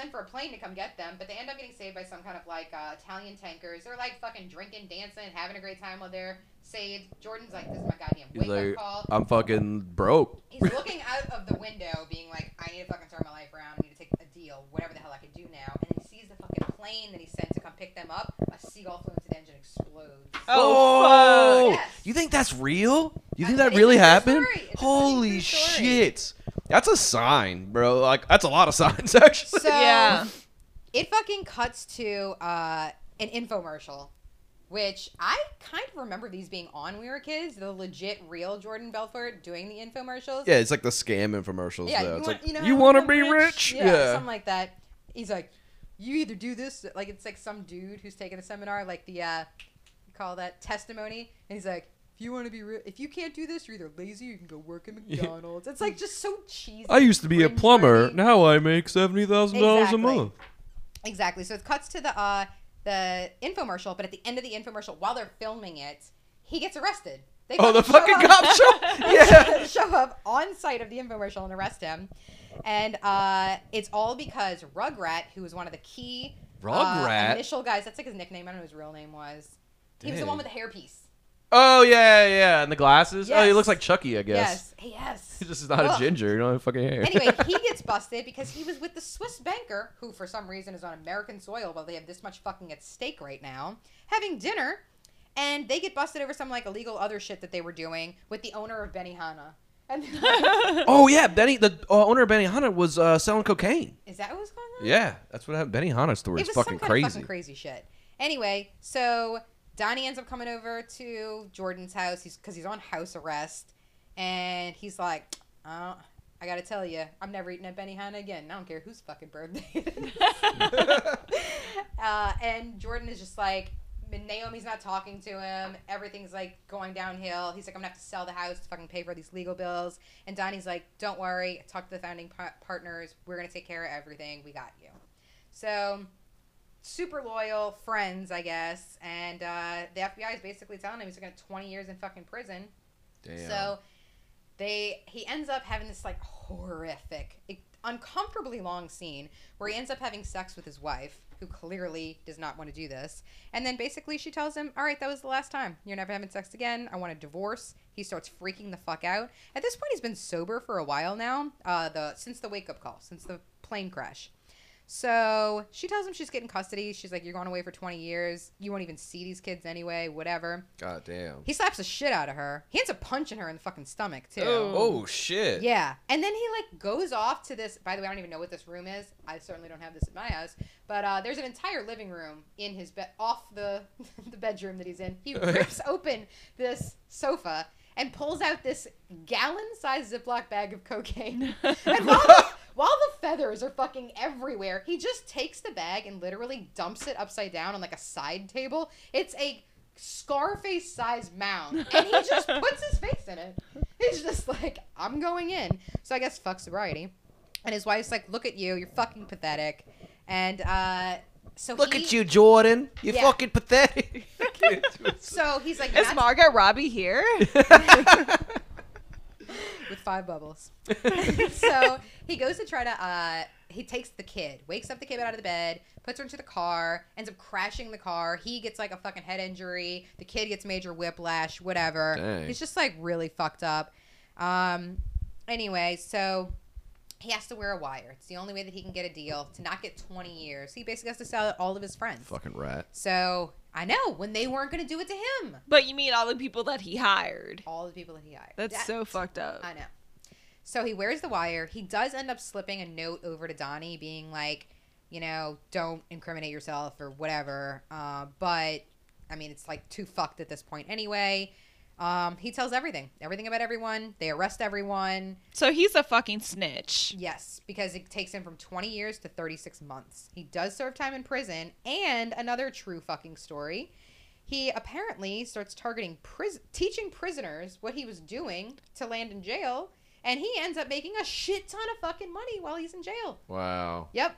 Sent for a plane to come get them, but they end up getting saved by some kind of like uh, Italian tankers. They're like fucking drinking, dancing, having a great time while they're saved. Jordan's like, "This is my goddamn He's wake up like, call." I'm fucking broke. He's looking out of the window, being like, "I need to fucking turn my life around. I need to take a deal, whatever the hell I can do now." And sees the fucking plane that he sent to come pick them up. A seagull flew into the engine, and explodes. Oh, Whoa! Yes. You think that's real? You think Uh, that really happened? story. It's a Holy fucking true story. shit! That's a sign, bro. Like that's a lot of signs, actually. So Yeah. it fucking cuts to uh, an infomercial, which I kind of remember these being on when we were kids. The legit, real Jordan Belfort doing the infomercials. yeah, it's like the scam infomercials. Yeah, though. you It's want, like you know, you want to be rich? Yeah, something like that. He's like, you either do this, like it's like some dude who's taking a seminar, like the uh, you call that testimony, and he's like, if you want to be, re- if you can't do this, you're either lazy or you can go work at McDonald's. It's like just so cheesy. I used to be a plumber. Now I make seventy thousand dollars a Exactly. month. Exactly. So it cuts to the uh the infomercial, but at the end of the infomercial, while they're filming it, he gets arrested. They Oh, the fucking cop show. Yeah. show up on site of the infomercial and arrest him. And uh, it's all because Rugrat, who was one of the key uh, Rugrat? initial guys, that's like his nickname. I don't know what his real name was. He was the one with the hairpiece. Oh yeah, yeah, and the glasses. Oh, he looks like Chucky, I guess. Yes. Yes. He's just not a ginger. You don't have fucking hair. anyway, he gets busted because he was with the Swiss banker, who for some reason is on American soil while they have this much fucking at stake right now, having dinner, and they get busted over some like illegal other shit that they were doing with the owner of Benihana. And oh yeah, Benny, the uh, owner of Benihana was uh, selling cocaine. is that what was going on? Yeah, that's what happened. Benihana story it is was fucking some kind crazy. of fucking crazy shit. Anyway, so Donnie ends up coming over to Jordan's house. He's because he's on house arrest, and he's like, uh, "I gotta tell you, I'm never eating at Benihana again. I don't care whose fucking birthday it is." uh, and Jordan is just like. Naomi's not talking to him. Everything's like going downhill. He's like, I'm gonna have to sell the house to fucking pay for these legal bills. And Donnie's like, Don't worry. Talk to the founding pa- partners. We're gonna take care of everything. We got you. So super loyal friends, I guess. And uh, the FBI is basically telling him he's going to 20 years in fucking prison. Damn. So they he ends up having this like horrific, uncomfortably long scene where he ends up having sex with his wife, who clearly does not want to do this. And then basically she tells him, "All right, that was the last time. You're never having sex again. I want a divorce." He starts freaking the fuck out. At this point, he's been sober for a while now. Uh, the since the wake up call, since the plane crash. So she tells him she's getting custody. She's like, "You're going away for 20 years. You won't even see these kids anyway. Whatever." God damn. He slaps the shit out of her. He ends up punching her in the fucking stomach too. Oh. Oh shit. Yeah, and then he like goes off to this. By the way, I don't even know what this room is. I certainly don't have this at my house. But uh, there's an entire living room in his bed, off the the bedroom that he's in. He rips open this sofa and pulls out this gallon-sized Ziploc bag of cocaine. and while the, while the feathers are fucking everywhere, he just takes the bag and literally dumps it upside down on like a side table. It's a Scarface sized mound, and he just puts his face in it. He's just like, I'm going in. So I guess fuck sobriety. And his wife's like, look at you, you're fucking pathetic. And uh, so Look he- at you, Jordan. You're Yeah. fucking pathetic. So he's like, Is Margot Robbie here? with five bubbles. so he goes to try to. Uh, he takes the kid, wakes up the kid out of the bed, puts her into the car, ends up crashing the car. He gets like a fucking head injury. The kid gets major whiplash, whatever. Dang. He's just like really fucked up. Um, anyway, so he has to wear a wire. It's the only way that he can get a deal to not get 20 years. He basically has to sell it all of his friends. fucking rat. So I know when they weren't going to do it to him. but you mean all the people that he hired? All the people that he hired. That's That- so fucked up. I know. So he wears the wire. He does end up slipping a note over to Donnie, being like, you know, don't incriminate yourself or whatever. Uh, but I mean, it's like too fucked at this point anyway. Um, he tells everything, everything about everyone. They arrest everyone. So he's a fucking snitch. Yes, because it takes him from 20 years to 36 months. He does serve time in prison. And another true fucking story. He apparently starts targeting pris- teaching prisoners what he was doing to land in jail, and he ends up making a shit ton of fucking money while he's in jail. Wow. Yep.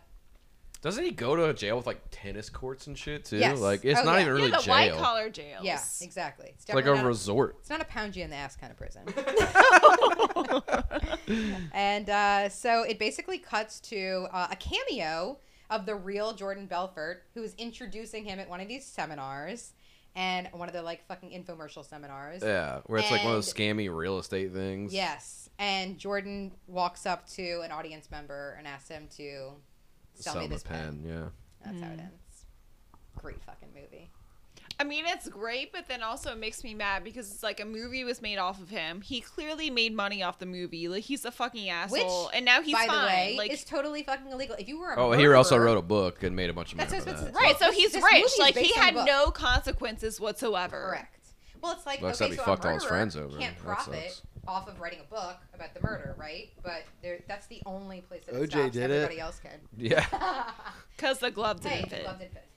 Doesn't he go to a jail with like tennis courts and shit too? Yes. Like it's Oh, not yeah. even really yeah, the jail. white collar jails. Yeah, exactly. It's, It's like a definitely not resort. It's not a pound you in the ass kind of prison. and uh, so it basically cuts to uh, a cameo of the real Jordan Belfort, who is introducing him at one of these seminars and one of the like fucking infomercial seminars. Yeah, where it's like one of those scammy real estate things. Yes. And Jordan walks up to an audience member and asks him to sell, Sell me this pen. pen. Yeah. That's how it Mm. ends. Great fucking movie. I mean, it's great, but then also it makes me mad because it's like a movie was made off of him. He clearly made money off the movie. Like he's a fucking asshole, Which, and now he's by fine. the way, like is totally fucking illegal. If you were a Oh, he also wrote a book and made a bunch of money That's what I was that. about to right, so This- he's this rich. movie Like he based on had book. no consequences whatsoever. Correct. Well, it's like Well, okay, except he so fucked all his murderer friends over. can't That profit sucks. Off of writing a book about the murder, right? But there, that's the only place that it OJ stops. did it. Everybody else can. Yeah. Because the glove didn't hey, fit. glove didn't fit.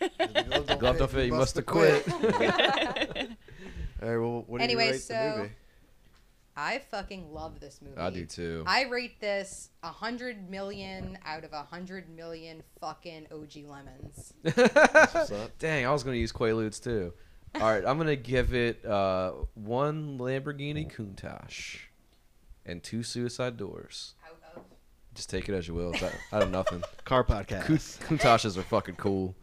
Yeah. The glove don't Glove don't fit. You must have quit. All right. Well, what do Anyway, you rate so- the movie? I fucking love this movie. I do too. I rate this a hundred million out of a hundred million fucking OG lemons. What's up? Dang, I was gonna use Quaaludes too. All right, I'm gonna give it uh, one Lamborghini Countach and two Suicide Doors. Out of Just take it as you will. It's out, out of nothing. Car podcast. Coun- Countaches are fucking cool.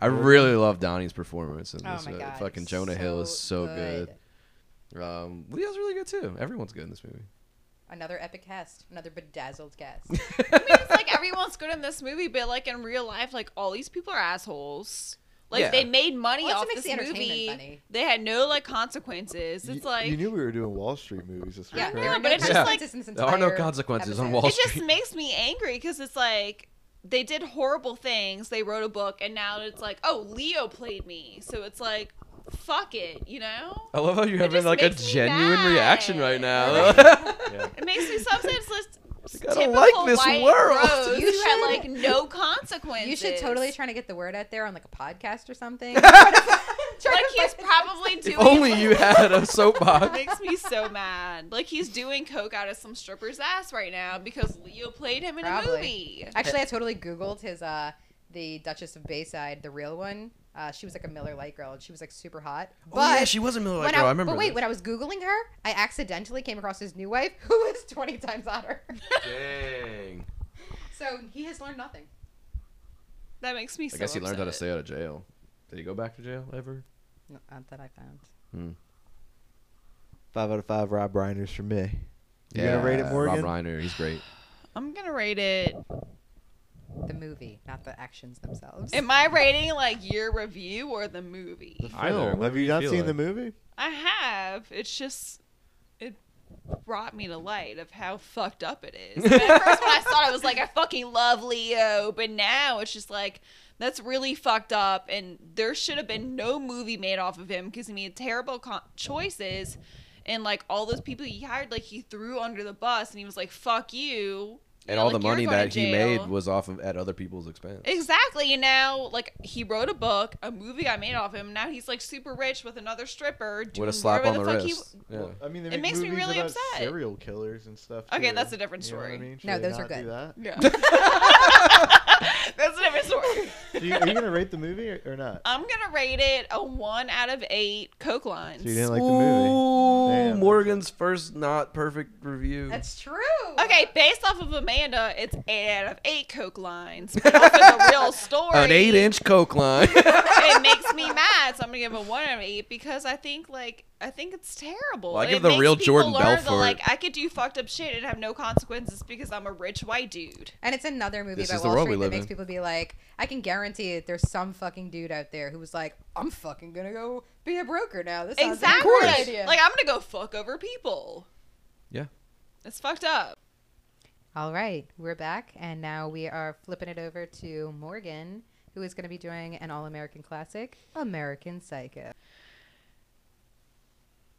I really love Donnie's performance in oh this. my uh, god, fucking Jonah Hill is so good. Um, Leo's really good too. Everyone's good in this movie. Another epic cast, another bedazzled cast. I mean, it's like everyone's good in this movie, but like in real life, like all these people are assholes. Like Yeah. they made money Well, off this the movie. funny. They had no like consequences. It's you, like you knew we were doing Wall Street movies this week, Yeah, right? there are but no it's just like- in this There are no entire consequences on episode. Wall it just makes me angry because it's like they did horrible things. They wrote a book, and now it's like, oh, Leo played me. So it's like, fuck it, you know. I love how you're It having like a genuine mad. reaction right now. Yeah. It makes me so upset. Gotta typical like this world. You who had like no consequences. You should totally try to get the word out there on like a podcast or something. Like he's probably doing. If only you had a soapbox. It makes me so mad. Like he's doing coke out of some stripper's ass right now because Leo played him in Probably. a movie. Actually, I totally googled his uh the Duchess of Bayside, the real one. Uh, she was like a Miller Lite girl, and she was like super hot. But oh yeah, she was a Miller Lite girl. I, I remember. but wait, this. when I was googling her, I accidentally came across his new wife, who was twenty times hotter. Dang. so he has learned nothing. That makes me. I so guess he learned how to stay out of jail. Did he go back to jail ever? No, not that I found. Five out of five Rob Reiners for me. You gonna rate it, Morgan? Rob Reiner, he's great. I'm gonna rate it. The movie, not the actions themselves. Am I rating like your review or the movie? The Either. film. Whatever Have you you not feel seen like. the movie? I have. It's just it brought me to light of how fucked up it is. At first when I saw it, I was like, I fucking love Leo, but now it's just like that's really fucked up, and there should have been no movie made off of him because he made terrible co- choices, and like all those people he hired, like he threw under the bus, and he was like, "Fuck you." And all the like, you're money that he made was off of at other people's expense. Exactly, and now like he wrote a book, a movie I made off him. Now he's like super rich with another stripper. Doing With a slap whatever on the fuck he- wrist. Yeah. Well, I mean, It makes me really about upset. serial killers and stuff. Okay, that's a different You know I story. mean? No, those are good. that? Yeah. That's a different story. So you, are you gonna rate the movie or, or not? I'm gonna rate it a one out of eight Coke lines. So you didn't like the movie? Ooh, Damn. Morgan's first not perfect review. That's true. okay, based off of Amanda, it's eight out of eight Coke lines. But off of the real story, An eight-inch Coke line. it makes me mad. So I'm gonna give it a one out of eight because I think like I think it's terrible. Well, I give it the makes real people Jordan learn that, Like I could do fucked up shit and have no consequences because I'm a rich white dude. And it's another movie This about is the Wall world we Street that live makes in. people be like, I can guarantee it. There's some fucking dude out there who was like, I'm fucking gonna go be a broker now. This sounds Exactly. like a great idea. Like I'm gonna go fuck over people. Yeah. It's fucked up. All right, we're back, and now we are flipping it over to Morgan, who is going to be doing an all-American classic, American Psycho.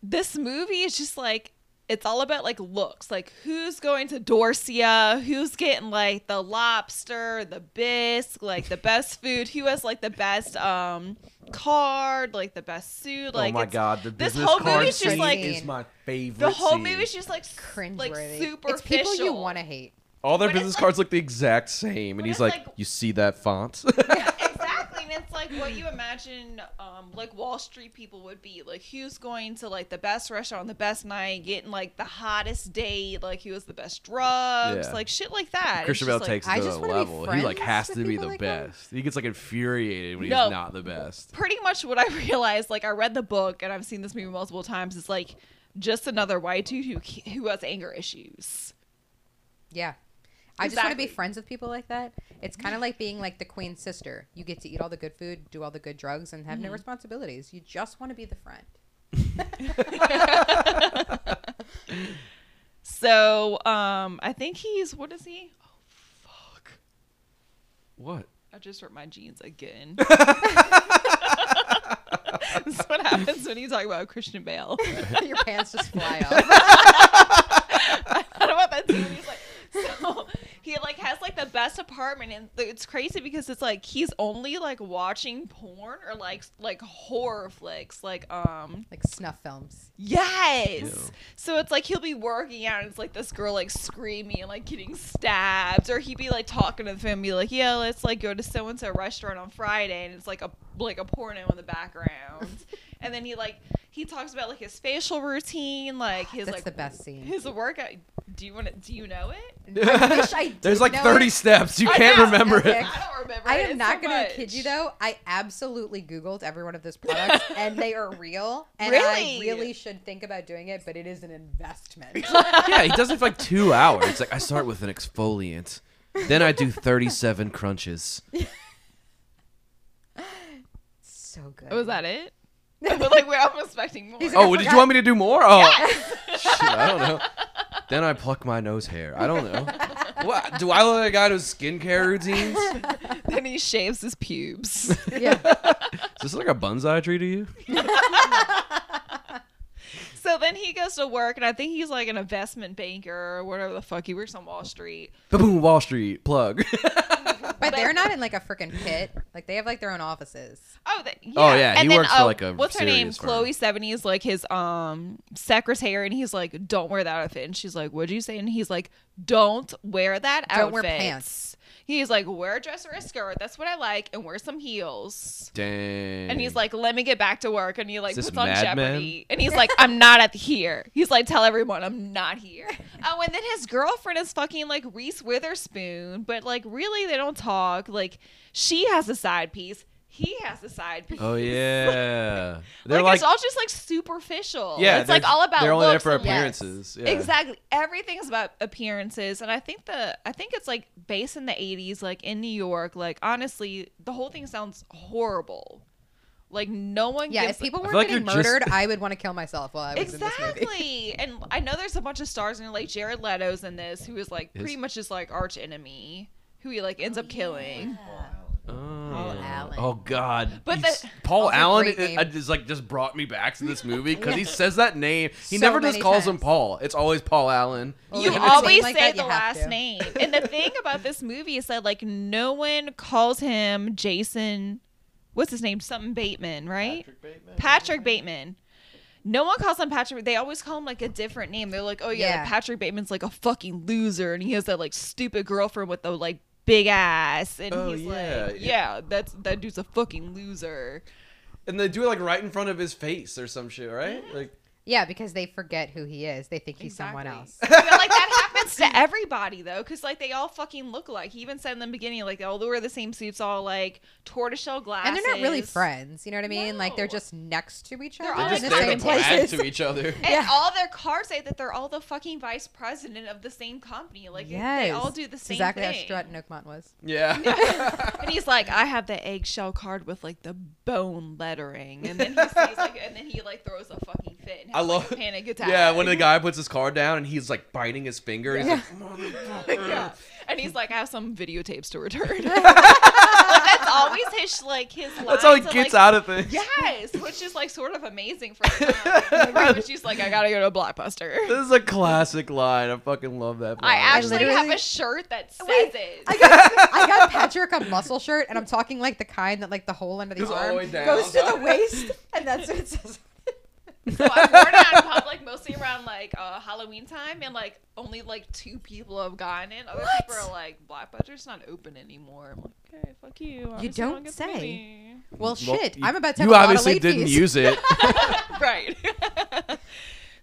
this movie is just like it's all about like looks like who's going to dorsia who's getting like the lobster the bisque like the best food who has like the best um card like the best suit like oh my it's- god, the this business whole card movie's just like- is my favorite. the whole scene. movie's just like Cringe like worthy. super It's people you want to hate. All their but it's business like- cards look the exact same, and he's like, like- "You see that font?" exactly and it's like what you imagine um like wall street people would be like who's going to like the best restaurant on the best night getting like the hottest date like who has the best drugs Yeah. like shit like that It's Christian just Bale like- takes I it to just wanna be level. He like friends has with to be people the like that. best. He gets like infuriated when No. he's not the best. pretty much what I realized, like I read the book and I've seen this movie multiple times, is like just another white dude who who has anger issues. Yeah. I just want to be Exactly. friends with people like that. It's kind of like being like the queen's sister. You get to eat all the good food, do all the good drugs, and have no Mm-hmm. responsibilities. You just want to be the friend. So, um, I think he's what is he? Oh fuck! What? I just ripped my jeans again. This is what happens when you talk about Christian Bale. Your pants just fly off. I don't know about that too. He's like, so he like has like the best apartment apartment, and it's crazy because it's like he's only like watching porn or like like horror flicks, like um Like snuff films. yes. Ew. So it's like he'll be working out, and it's like this girl like screaming and like getting stabbed, or he'd be like talking to the family, be like, "Yeah, let's like go to so and so restaurant on Friday," and it's like a like a porno in the background, and then he like he talks about like his facial routine, like his That's like the best scene. his workout. Do you want to? Do you know it? I wish I There's like know 30 it. steps. You I can't know. remember Okay. it. I don't remember. I it. am It's not so gonna much. kid you though. I absolutely Googled every one of those products, and they are real. And Really? I really should think about doing it, but it is an investment. yeah, he does it for like two hours. It's like I start with an exfoliant, then I do 37 crunches. so good. Was that it? but like, we're I'm expecting more. He's like, Oh, I did you want me to do more? Oh, shit, I don't know. Then I pluck my nose hair. I don't know. What? Do I look like a guy who's skincare routines? then he shaves his pubes. Yeah. Is this like a bonsai tree to you? so then he goes to work, and I think he's like an investment banker or whatever the fuck. He works on Wall Street. Boom, Wall Street plug. But they're not in like a freaking pit. Like they have like their own offices. Oh, th- yeah. Oh, yeah, And he then, works for, uh, like, a what's her name? serious firm. Chloe Sevigny is like his um secretary, and he's like, "Don't wear that outfit." And she's like, "What'd you say?" And he's like, "Don't wear that outfit. Don't wear pants." He's like, "Wear a dress or a skirt. That's what I like, and wear some heels." Dang. And he's like, "Let me get back to work." And he like puts on Mad Men? Jeopardy, and he's like, "I'm not at here." He's like, "Tell everyone I'm not here." Oh, and then his girlfriend is fucking like Reese Witherspoon, but like really they don't talk. Like she has a side piece, he has a side piece. Oh yeah. They're like, like, it's all just like superficial. yeah. it's like all about They're only there for and- Yes. appearances. Yeah. Exactly. Everything's about appearances. And I think the I think it's like based in the eighties, like in New York, like honestly, the whole thing sounds horrible. Like no one Yeah, gives if people I were feel like getting you're just- murdered, I would want to kill myself while I was in this movie. Exactly. and I know there's a bunch of stars in it, like Jared Leto's in this, who is like Is- pretty much his like arch enemy, who he like ends up oh, killing. Oh. Allen. Oh God! But He's- the- Paul Also Allen great name. uh, just like just brought me back to this movie because he says that name. He So never just many calls him times. Paul. It's always Paul Allen. Well, you when it's a name always like say that, the you have last to. name. And the thing about this movie is that like no one calls him Jason. What's his name? Something Bateman, right? Patrick Bateman. Patrick Bateman. No one calls him Patrick. They always call him like a different name. They're like, oh yeah, Yeah. Patrick Bateman's like a fucking loser, and he has that like stupid girlfriend with the like big ass, and Oh, he's yeah. like, yeah, that's that dude's a fucking loser. And they do it like right in front of his face or some shit, right? Mm-hmm. Like Yeah, because they forget who he is. They think he's someone else. I feel like that happens to everybody though, because like they all fucking look like. He even said in the beginning, like they all wear the same suits, all like tortoiseshell glasses, And they're not really friends. You know what I mean? Like they're just next to each They're other all they're in just the there same to brag places. to each other. And Yeah. all their cards say that they're all the fucking vice president of the same company. Like they all do the That's same exactly thing. how Stratton Oakmont was. Yeah. And he's like, I have the eggshell card with like the bone lettering, and then he says like, and then he like throws a fucking fit. And I has, like, love- a panic attack. yeah, when the guy puts his card down and he's like biting his finger, he's Yeah. like, "Motherfucker." yeah. And he's like, I have some videotapes to return. like, that's always his like his. That's how he gets like, out of things. Yes, which is like sort of amazing for him. time. Like, when she's like, I gotta go to a Blockbuster. This is a classic line. I fucking love that. I line. actually have literally- a shirt that says Wait, it. I got I got Patrick a muscle shirt, and I'm talking like the kind that like the hole under the the arm way down. goes to the waist, and that's what it says. So I've worn it out in public mostly around like uh, Halloween time, and like only like two people have gotten it. Other What? people are like, Blockbuster's not open anymore. I'm like, okay, fuck you. Obviously don't get the say. movie." Well, Well, shit, you- I'm about to. You have a lot of obviously late didn't fees. use it. right.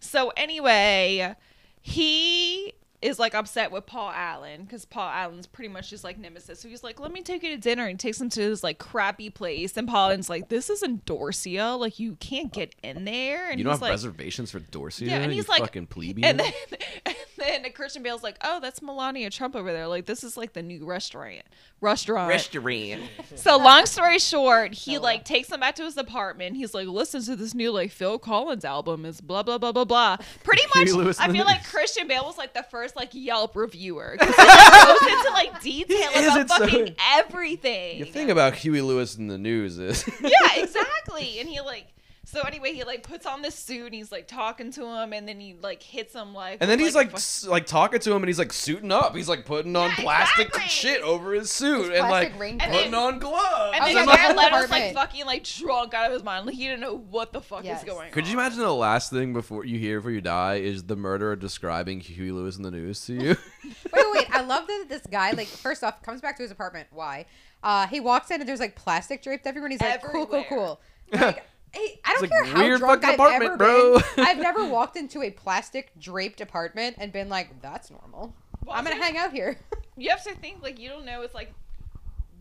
so anyway, he is like upset with Paul Allen because Paul Allen's pretty much just like nemesis. So he's like, "Let me take you to dinner," and takes him to this like crappy place. And Paul Allen's like, "This isn't Dorsia. Like you can't get in there." And you don't he's have like, reservations for Dorsia? Yeah, and you he's like- fucking plebeian. And then, then Christian Bale's like, "Oh, that's Melania Trump over there. Like, this is like the new restaurant. Restaurant. Restaurant. so, long story short, he like takes him back to his apartment. He's like, "Listen to this new like Phil Collins album. Is blah blah blah blah blah." Pretty much, Lewis I feel like Christian Bale was like the first like Yelp reviewer. 'Cause he like, goes into like detail He about isn't so- fucking everything. The thing about Huey Lewis and the News is yeah, exactly. And he like So anyway, he like puts on this suit and he's like talking to him, and then he like hits him like. And then with, he's a like fu- s- like talking to him, and he's like suiting up. He's like putting on Yeah, plastic exactly. shit over his suit, and plastic like raincoat. And putting then- on gloves. and then yeah, Jared yeah. Leto's like Apartment. fucking like drunk out of his mind. Like he didn't know what the fuck Yes. is going on. Could you imagine the last thing before you hear before you die is the murderer describing Huey Lewis and the News to you? Wait, wait, wait. I love that this guy, like, first off, comes back to his apartment. Why? Uh, he walks in and there's like plastic draped everywhere. And he's like, cool, cool, Everywhere. cool. Like, hey, I don't It's care like, how weird drunk fucking I've apartment, ever bro. been. I've never walked into a plastic draped apartment and been like, that's normal. Well, I'm gonna hang out here. You have to think like you don't know. It's like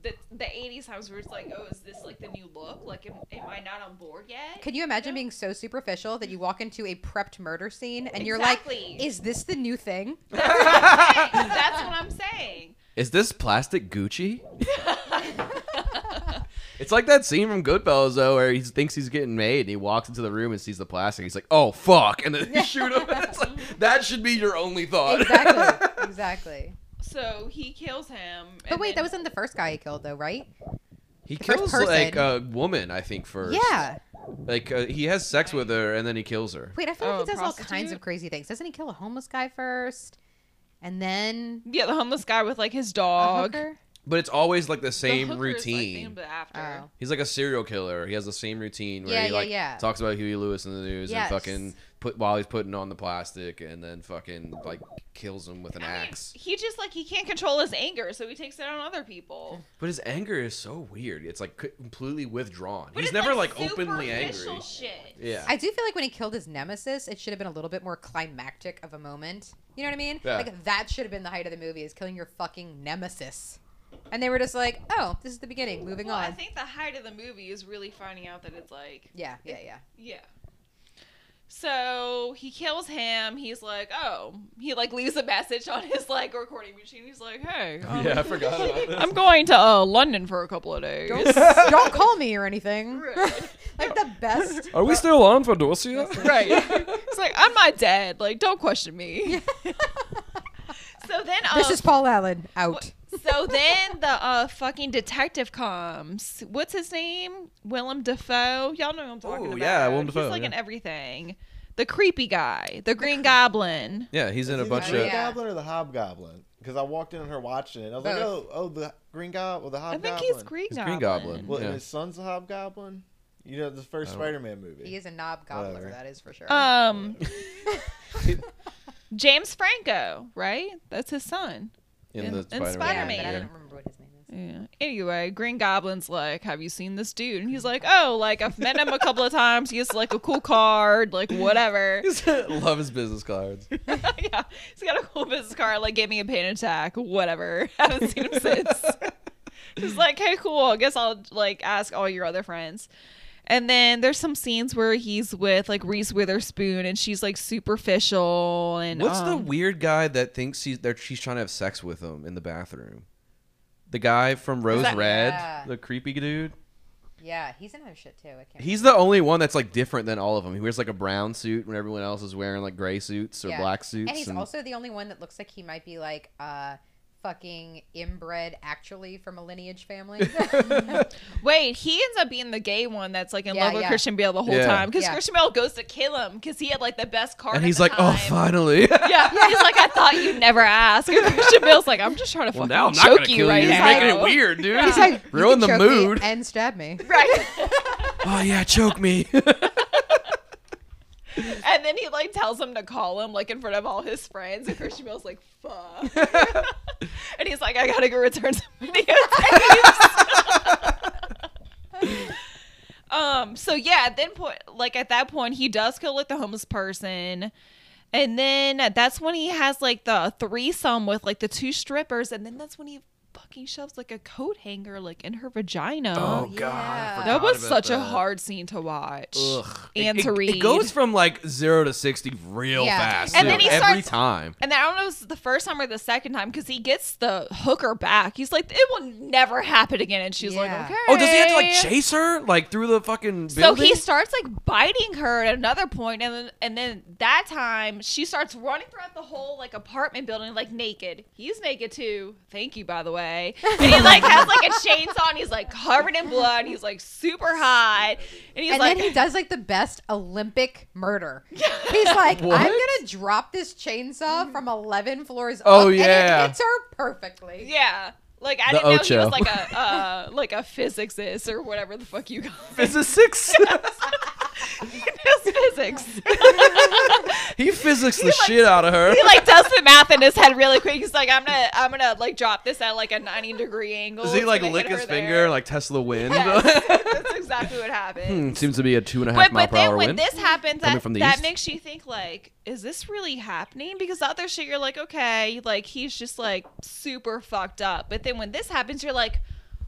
the the '80s times where it's like, oh, is this like the new look? Like, am, am I not on board yet? Can you imagine know? being so superficial that you walk into a prepped murder scene and you're Exactly. like, is this the new thing? That's what I'm saying. is this plastic Gucci? It's like that scene from Goodfellas though, where he thinks he's getting made, and he walks into the room and sees the plastic. He's like, "Oh fuck!" and then he shoot him. It's like, that should be your only thought. exactly. Exactly. So he kills him. But and wait, then- that wasn't the first guy he killed, though, right? he The first kills person. like a woman, I think first. Yeah. Like uh, he has sex with her, and then he kills her. Wait, I feel Oh, like he does all prostitute? kinds of crazy things. Doesn't he kill a homeless guy first? And then yeah, the homeless guy with like his a dog. hooker? But it's always like the The same hooker is, like, routine. named after. Oh. He's like a serial killer. He has the same routine where Yeah, he yeah, like yeah. talks about Huey Lewis and the News Yes. and fucking put while he's putting on the plastic and then fucking like kills him with an I mean, axe. he just like he can't control his anger, so he takes it on other people. But his anger is so weird. It's like c- completely withdrawn. But he's it's, never like, like, openly angry. superficial Shit. Yeah. I do feel like when he killed his nemesis, it should have been a little bit more climactic of a moment. You know what I mean? Yeah. Like that should have been the height of the movie is killing your fucking nemesis. And they were just like, "Oh, this is the beginning. Moving Well, on." I think the height of the movie is really finding out that it's like yeah, yeah, yeah. Yeah. So he kills him. He's like, oh, he like leaves a message on his like recording machine. He's like, hey, um, yeah, I forgot about that. I'm going to uh, London for a couple of days. Don't, don't call me or anything. Right. like the best. Are we still on for Dorsia? right. It's like I'm not dead. Like, don't question me. so then, uh, This is Paul Allen out. So then the uh fucking detective comes. What's his name? Willem Dafoe. Y'all know who I'm talking Ooh, about. yeah, Willem He's Dafoe, like in everything. The creepy guy, the Green Goblin. Yeah, he's in a he bunch the Green of. Yeah. Goblin or the Hobgoblin? Because I walked in on her watching it. I was like, oh, oh, the Green Goblin, or the hobgoblin." I think he's Green He's Goblin. Green Goblin. Well, Yeah. and his son's a Hobgoblin. You know, the first Spider-Man movie. He is a knob gobbler, Whatever. that is for sure. Um, James Franco, right? That's his son. In, in- the in Spider-Man. yeah, Spider-Man. but I yeah. don't remember what his name is. Yeah. Anyway, Green Goblin's like, "Have you seen this dude?" And he's like, "Oh, like I've met him a couple of times. He has like a cool card, like whatever." Love his business cards. yeah, he's got a cool business card. Like, gave me a pain attack, whatever. Haven't seen him since. he's like, "Hey, cool. I guess I'll like ask all your other friends." And then there's some scenes where he's with like Reese Witherspoon, and she's like superficial. And What's the um, weird guy that thinks he's they're, she's trying to have sex with him in the bathroom? The guy from Rose that- Red, Yeah. the creepy dude. Yeah, he's in other shit too. I can't. He's the only one that's like different than all of them. He wears like a brown suit when everyone else is wearing like gray suits or Yeah. black suits. and he's also the only one that looks like he might be like uh fucking inbred actually from a lineage family. Wait, he ends up being the gay one that's like in Yeah, love with yeah. Christian Bale the whole Yeah. time because Yeah. Christian Bale goes to kill him because he had like the best card. and he's the like, oh, finally. Yeah, he's like, I thought you'd never ask. And Christian Bale's like, I'm just trying to well, fucking now I'm not choke gonna you kill right you. You're making it weird, dude. he's like, you ruin can the choke me mood. and stab me. Right. oh yeah, choke me. And then he like tells him to call him like in front of all his friends, and Christian Bale's like, fuck. and he's like, I gotta go return some videotapes. um. So yeah, at then point, like at that point, he does kill like the homeless person. And then that's when he has like the threesome with like the two strippers, and then that's when he fucking shoves like a coat hanger like in her vagina. oh yeah. god, I That that was about such a hard scene to watch Ugh. and it, to read. It goes from like zero to sixty real Yeah. fast. And too, then he every starts- time. And then I don't know if this is the first time or the second time because he gets the hooker back. He's like, it will never happen again. And she's like, okay. Oh, does he have to like chase her like through the fucking So he starts like biting her at another point, and then and then that time she starts running throughout the whole like apartment building like naked. He's naked too. Thank you, by the way. Day. And he like has like a chainsaw and he's like covered in blood. He's like super hot. And he's and like then he does like the best Olympic murder. He's like, What? I'm gonna drop this chainsaw from 11 floors Oh, up, yeah. and it hits her perfectly. Yeah. Like I The didn't know he Ocho. was like a uh, like a physicist or whatever the fuck you call it. Physics. He knows physics. he physics the shit out of her. he like does the math in his head really quick. He's like, I'm gonna I'm gonna like drop this at like a 90 degree angle. Does he like lick his finger there. like the wind? Yes, that's exactly what happened. Hmm, seems to be a two and a half But, mile but per then hour when wind. this happens, that, that makes you think like, is this really happening? Because the other shit, you're like, okay, like he's just like super fucked up. But then when this happens, you're like,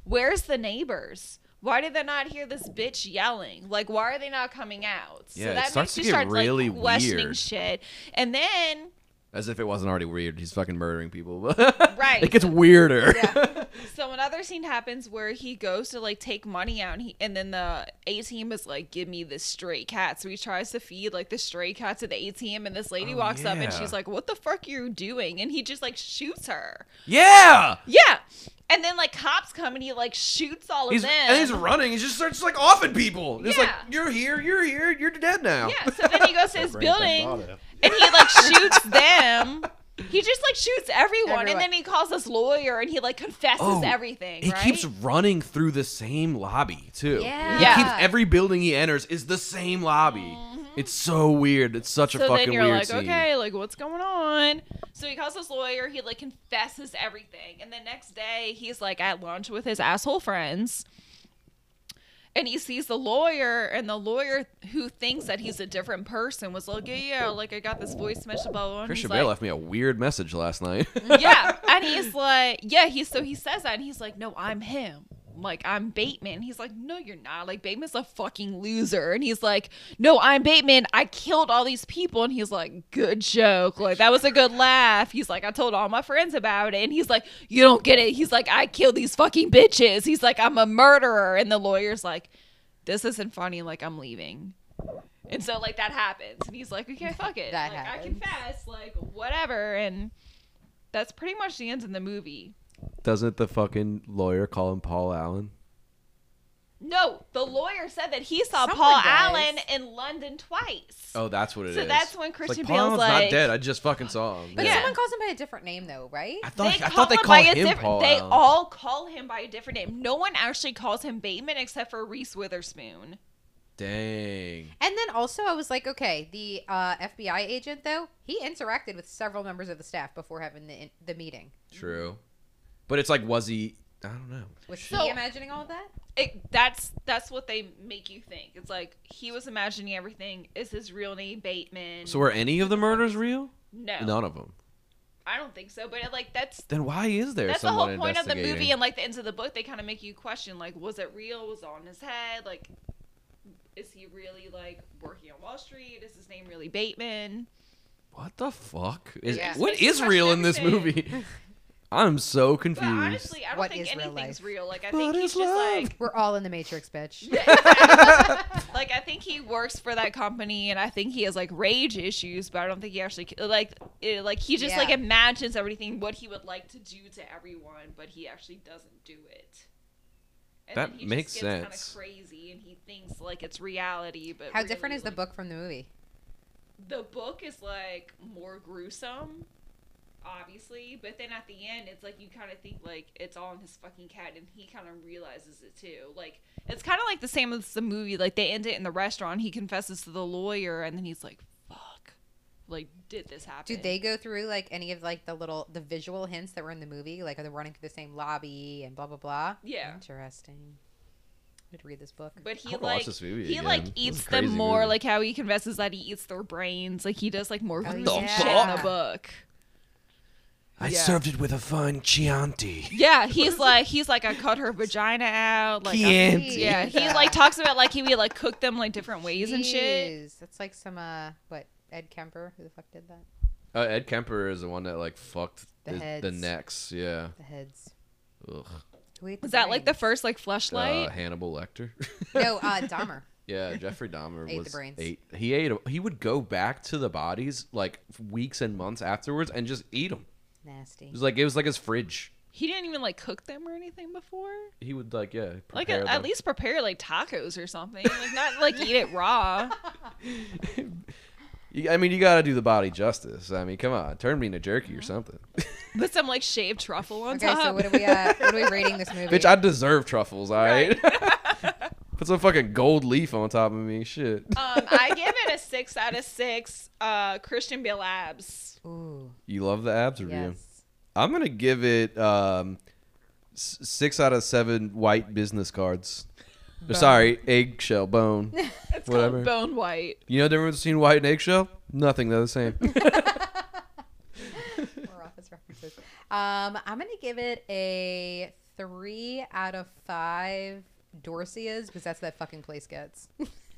where's the neighbors? Why did they not hear this bitch yelling? Like, why are they not coming out? Yeah, it that starts makes to you get start really like questioning weird. shit. And then As if it wasn't already weird. He's fucking murdering people. Right. It gets weirder. Yeah. So another scene happens where he goes to like take money out, and, he, and then the ATM is like, "Give me this stray cat." So he tries to feed like the stray cat to the ATM, and this lady Oh, walks up and she's like, "What the fuck are you doing?" And he just like shoots her. yeah. Yeah. And then like cops come and he like shoots all of them. and he's running. He just starts like offing people. It's like Yeah. you're here, you're here, you're dead now. Yeah. So then he goes to his building Auto. And he like shoots them. He just like shoots everyone, Everyone. and then he calls this lawyer and he like confesses Oh, everything. He right? keeps running through the same lobby too. Yeah. He Yeah. keeps every building he enters is the same lobby. It's so weird. It's such a Mm-hmm. fucking then you're weird like, scene. okay, like what's going on? So he calls his lawyer. He like confesses everything, and the next day he's like at lunch with his asshole friends, and he sees the lawyer, and the lawyer who thinks that he's a different person was like, yeah, yeah, like I got this voice message, blah blah. blah. Christian Bale like, left me a weird message last night. yeah, and he's like, yeah, he's so he says that, and he's like, no, I'm him. Like I'm Bateman. He's like, no, you're not. Like Bateman's a fucking loser. And he's like, no, I'm Bateman. I killed all these people. And he's like, good joke. Like that was a good laugh. He's like, I told all my friends about it. And he's like, you don't get it. He's like, I killed these fucking bitches. He's like, I'm a murderer. And the lawyer's like, this isn't funny. Like I'm leaving. And so like that happens. And he's like, okay, fuck it. That like I confess. Like whatever. And that's pretty much the end of the movie. Doesn't the fucking lawyer call him Paul Allen? No, the lawyer said that he saw Someone Paul does. Allen in London twice. Oh, that's what it is. So that's when It's Christian like, Paul Bale's Allen's like- not dead. I just fucking saw him. But Yeah. someone calls him by a different name, though, right? I thought They I call thought they him called by a him different. Paul They Allen. all call him by a different name. No one actually calls him Bateman except for Reese Witherspoon. Dang. And then also, I was like, okay, the uh, FBI agent, though, he interacted with several members of the staff before having the, the meeting. True. But it's like, was he? I don't know. Was So- he imagining all of that? It, that's that's what they make you think. It's like he was imagining everything. Is his real name Bateman? So were any of the murders real? no, None of them. I don't think so. But it, like that's Then why is there that's the whole point of the movie and like the ends of the book. They kind of make you question like, was it real? Was it on his head? Like, is he really like working on Wall Street? Is his name really Bateman? What the fuck? Is Yeah. what Makes you is real in this movie? I'm so But confused. honestly, I don't What think is real anything's life? real. Like I What think he's is just love? like We're all in the Matrix, bitch. like I think he works for that company, and I think he has like rage issues, but I don't think he actually like it, like he just Yeah. like imagines everything what he would like to do to everyone, but he actually doesn't do it. And That then he makes just gets sense. Kind of crazy, and he thinks like it's reality, but How different really, is the like, book from the movie? The book is like more gruesome, obviously, but then at the end, it's like you kind of think like it's all in his fucking cat, and he kind of realizes it too. Like it's kind of like the same as the movie. Like they end it in the restaurant. He confesses to the lawyer, and then he's like, "Fuck, like did this happen?" Do they go through like any of like the little the visual hints that were in the movie? Like are they running through the same lobby and blah blah blah? Yeah. Interesting. I would read this book. But he I wanna watch like this movie he again. like This is a eats them more, movie. like how he confesses that he eats their brains. Like he does like more Oh, yeah. shit in the book. I Yeah. served it with a fine Chianti. Yeah, he's like he's like I cut her vagina out. Like I- Chianti. Yeah, he like talks about like he would like cook them like different ways and shit. Jeez, That's like some uh what Ed Kemper who the fuck did that? Uh, Ed Kemper is the one that like fucked The the, the, necks. Yeah. The heads. Ugh. Who ate Was that like the first like fleshlight? Uh, Hannibal Lecter. No, uh Dahmer. Yeah, Jeffrey Dahmer Ate the was brains. ate. He ate. He would go back to the bodies like weeks and months afterwards and just eat them. Nasty. It was like it was like his fridge. He didn't even like cook them or anything before. He would like yeah, Like prepare at, them. at least prepare like tacos or something. Like not like eat it raw. You- I mean, you gotta do the body justice. I mean, come on, turn me into jerky or something. Put some like shaved truffle on Okay, top. so what are we uh, what are we rating this movie? Bitch, I deserve truffles. All right. Put some fucking gold leaf on top of me. Shit. um, I give it a six out of six. Uh, Christian Bale abs. Ooh, You love the abs review. yes. I'm gonna give it um, s- six out of seven white business cards. Or, Sorry, eggshell bone. It's Whatever. called bone white. You know the difference between white and eggshell? Nothing. They're the same. More office references. Um, I'm gonna give it a three out of five Dorsias because that's what that fucking place gets.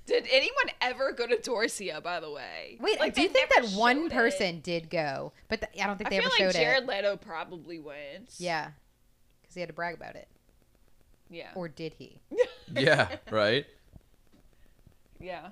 Did anyone ever go to Dorsia? By the way, Wait, I Like, do they think that one showed it. person did go, but th- I don't think they I they feel ever like showed Jared it. Leto probably went. Yeah, because he had to brag about it, Yeah. or did he? yeah. Right. yeah.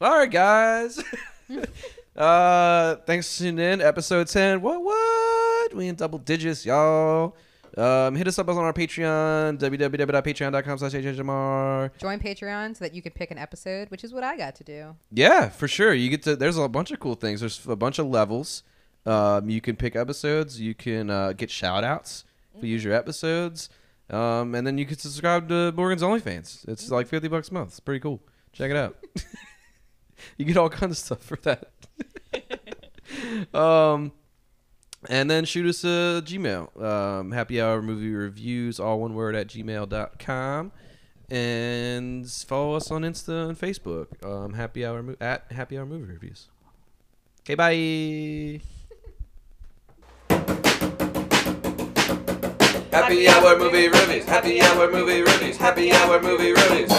All right, guys. uh, thanks for tuning in. Episode ten. What? What? We in double digits, y'all. Um, hit us up on our Patreon, www.patreon.com slash HHMR. Join Patreon so that you can pick an episode, which is what I got to do. Yeah, for sure. You get to. There's a bunch of cool things. There's a bunch of levels. Um, you can pick episodes. You can uh, get shout outs if you use your episodes. Um, and then you can subscribe to Morgan's OnlyFans. It's like 50 bucks a month. It's pretty cool. Check it out. you get all kinds of stuff for that. um, and then shoot us a Gmail. Um, happy hour movie reviews, all one word at gmail.com. And follow us on Insta and Facebook. Um, happy hour mo- at happy hour movie reviews. Okay, bye. Happy hour movie reviews. Happy hour movie reviews. Happy hour movie reviews.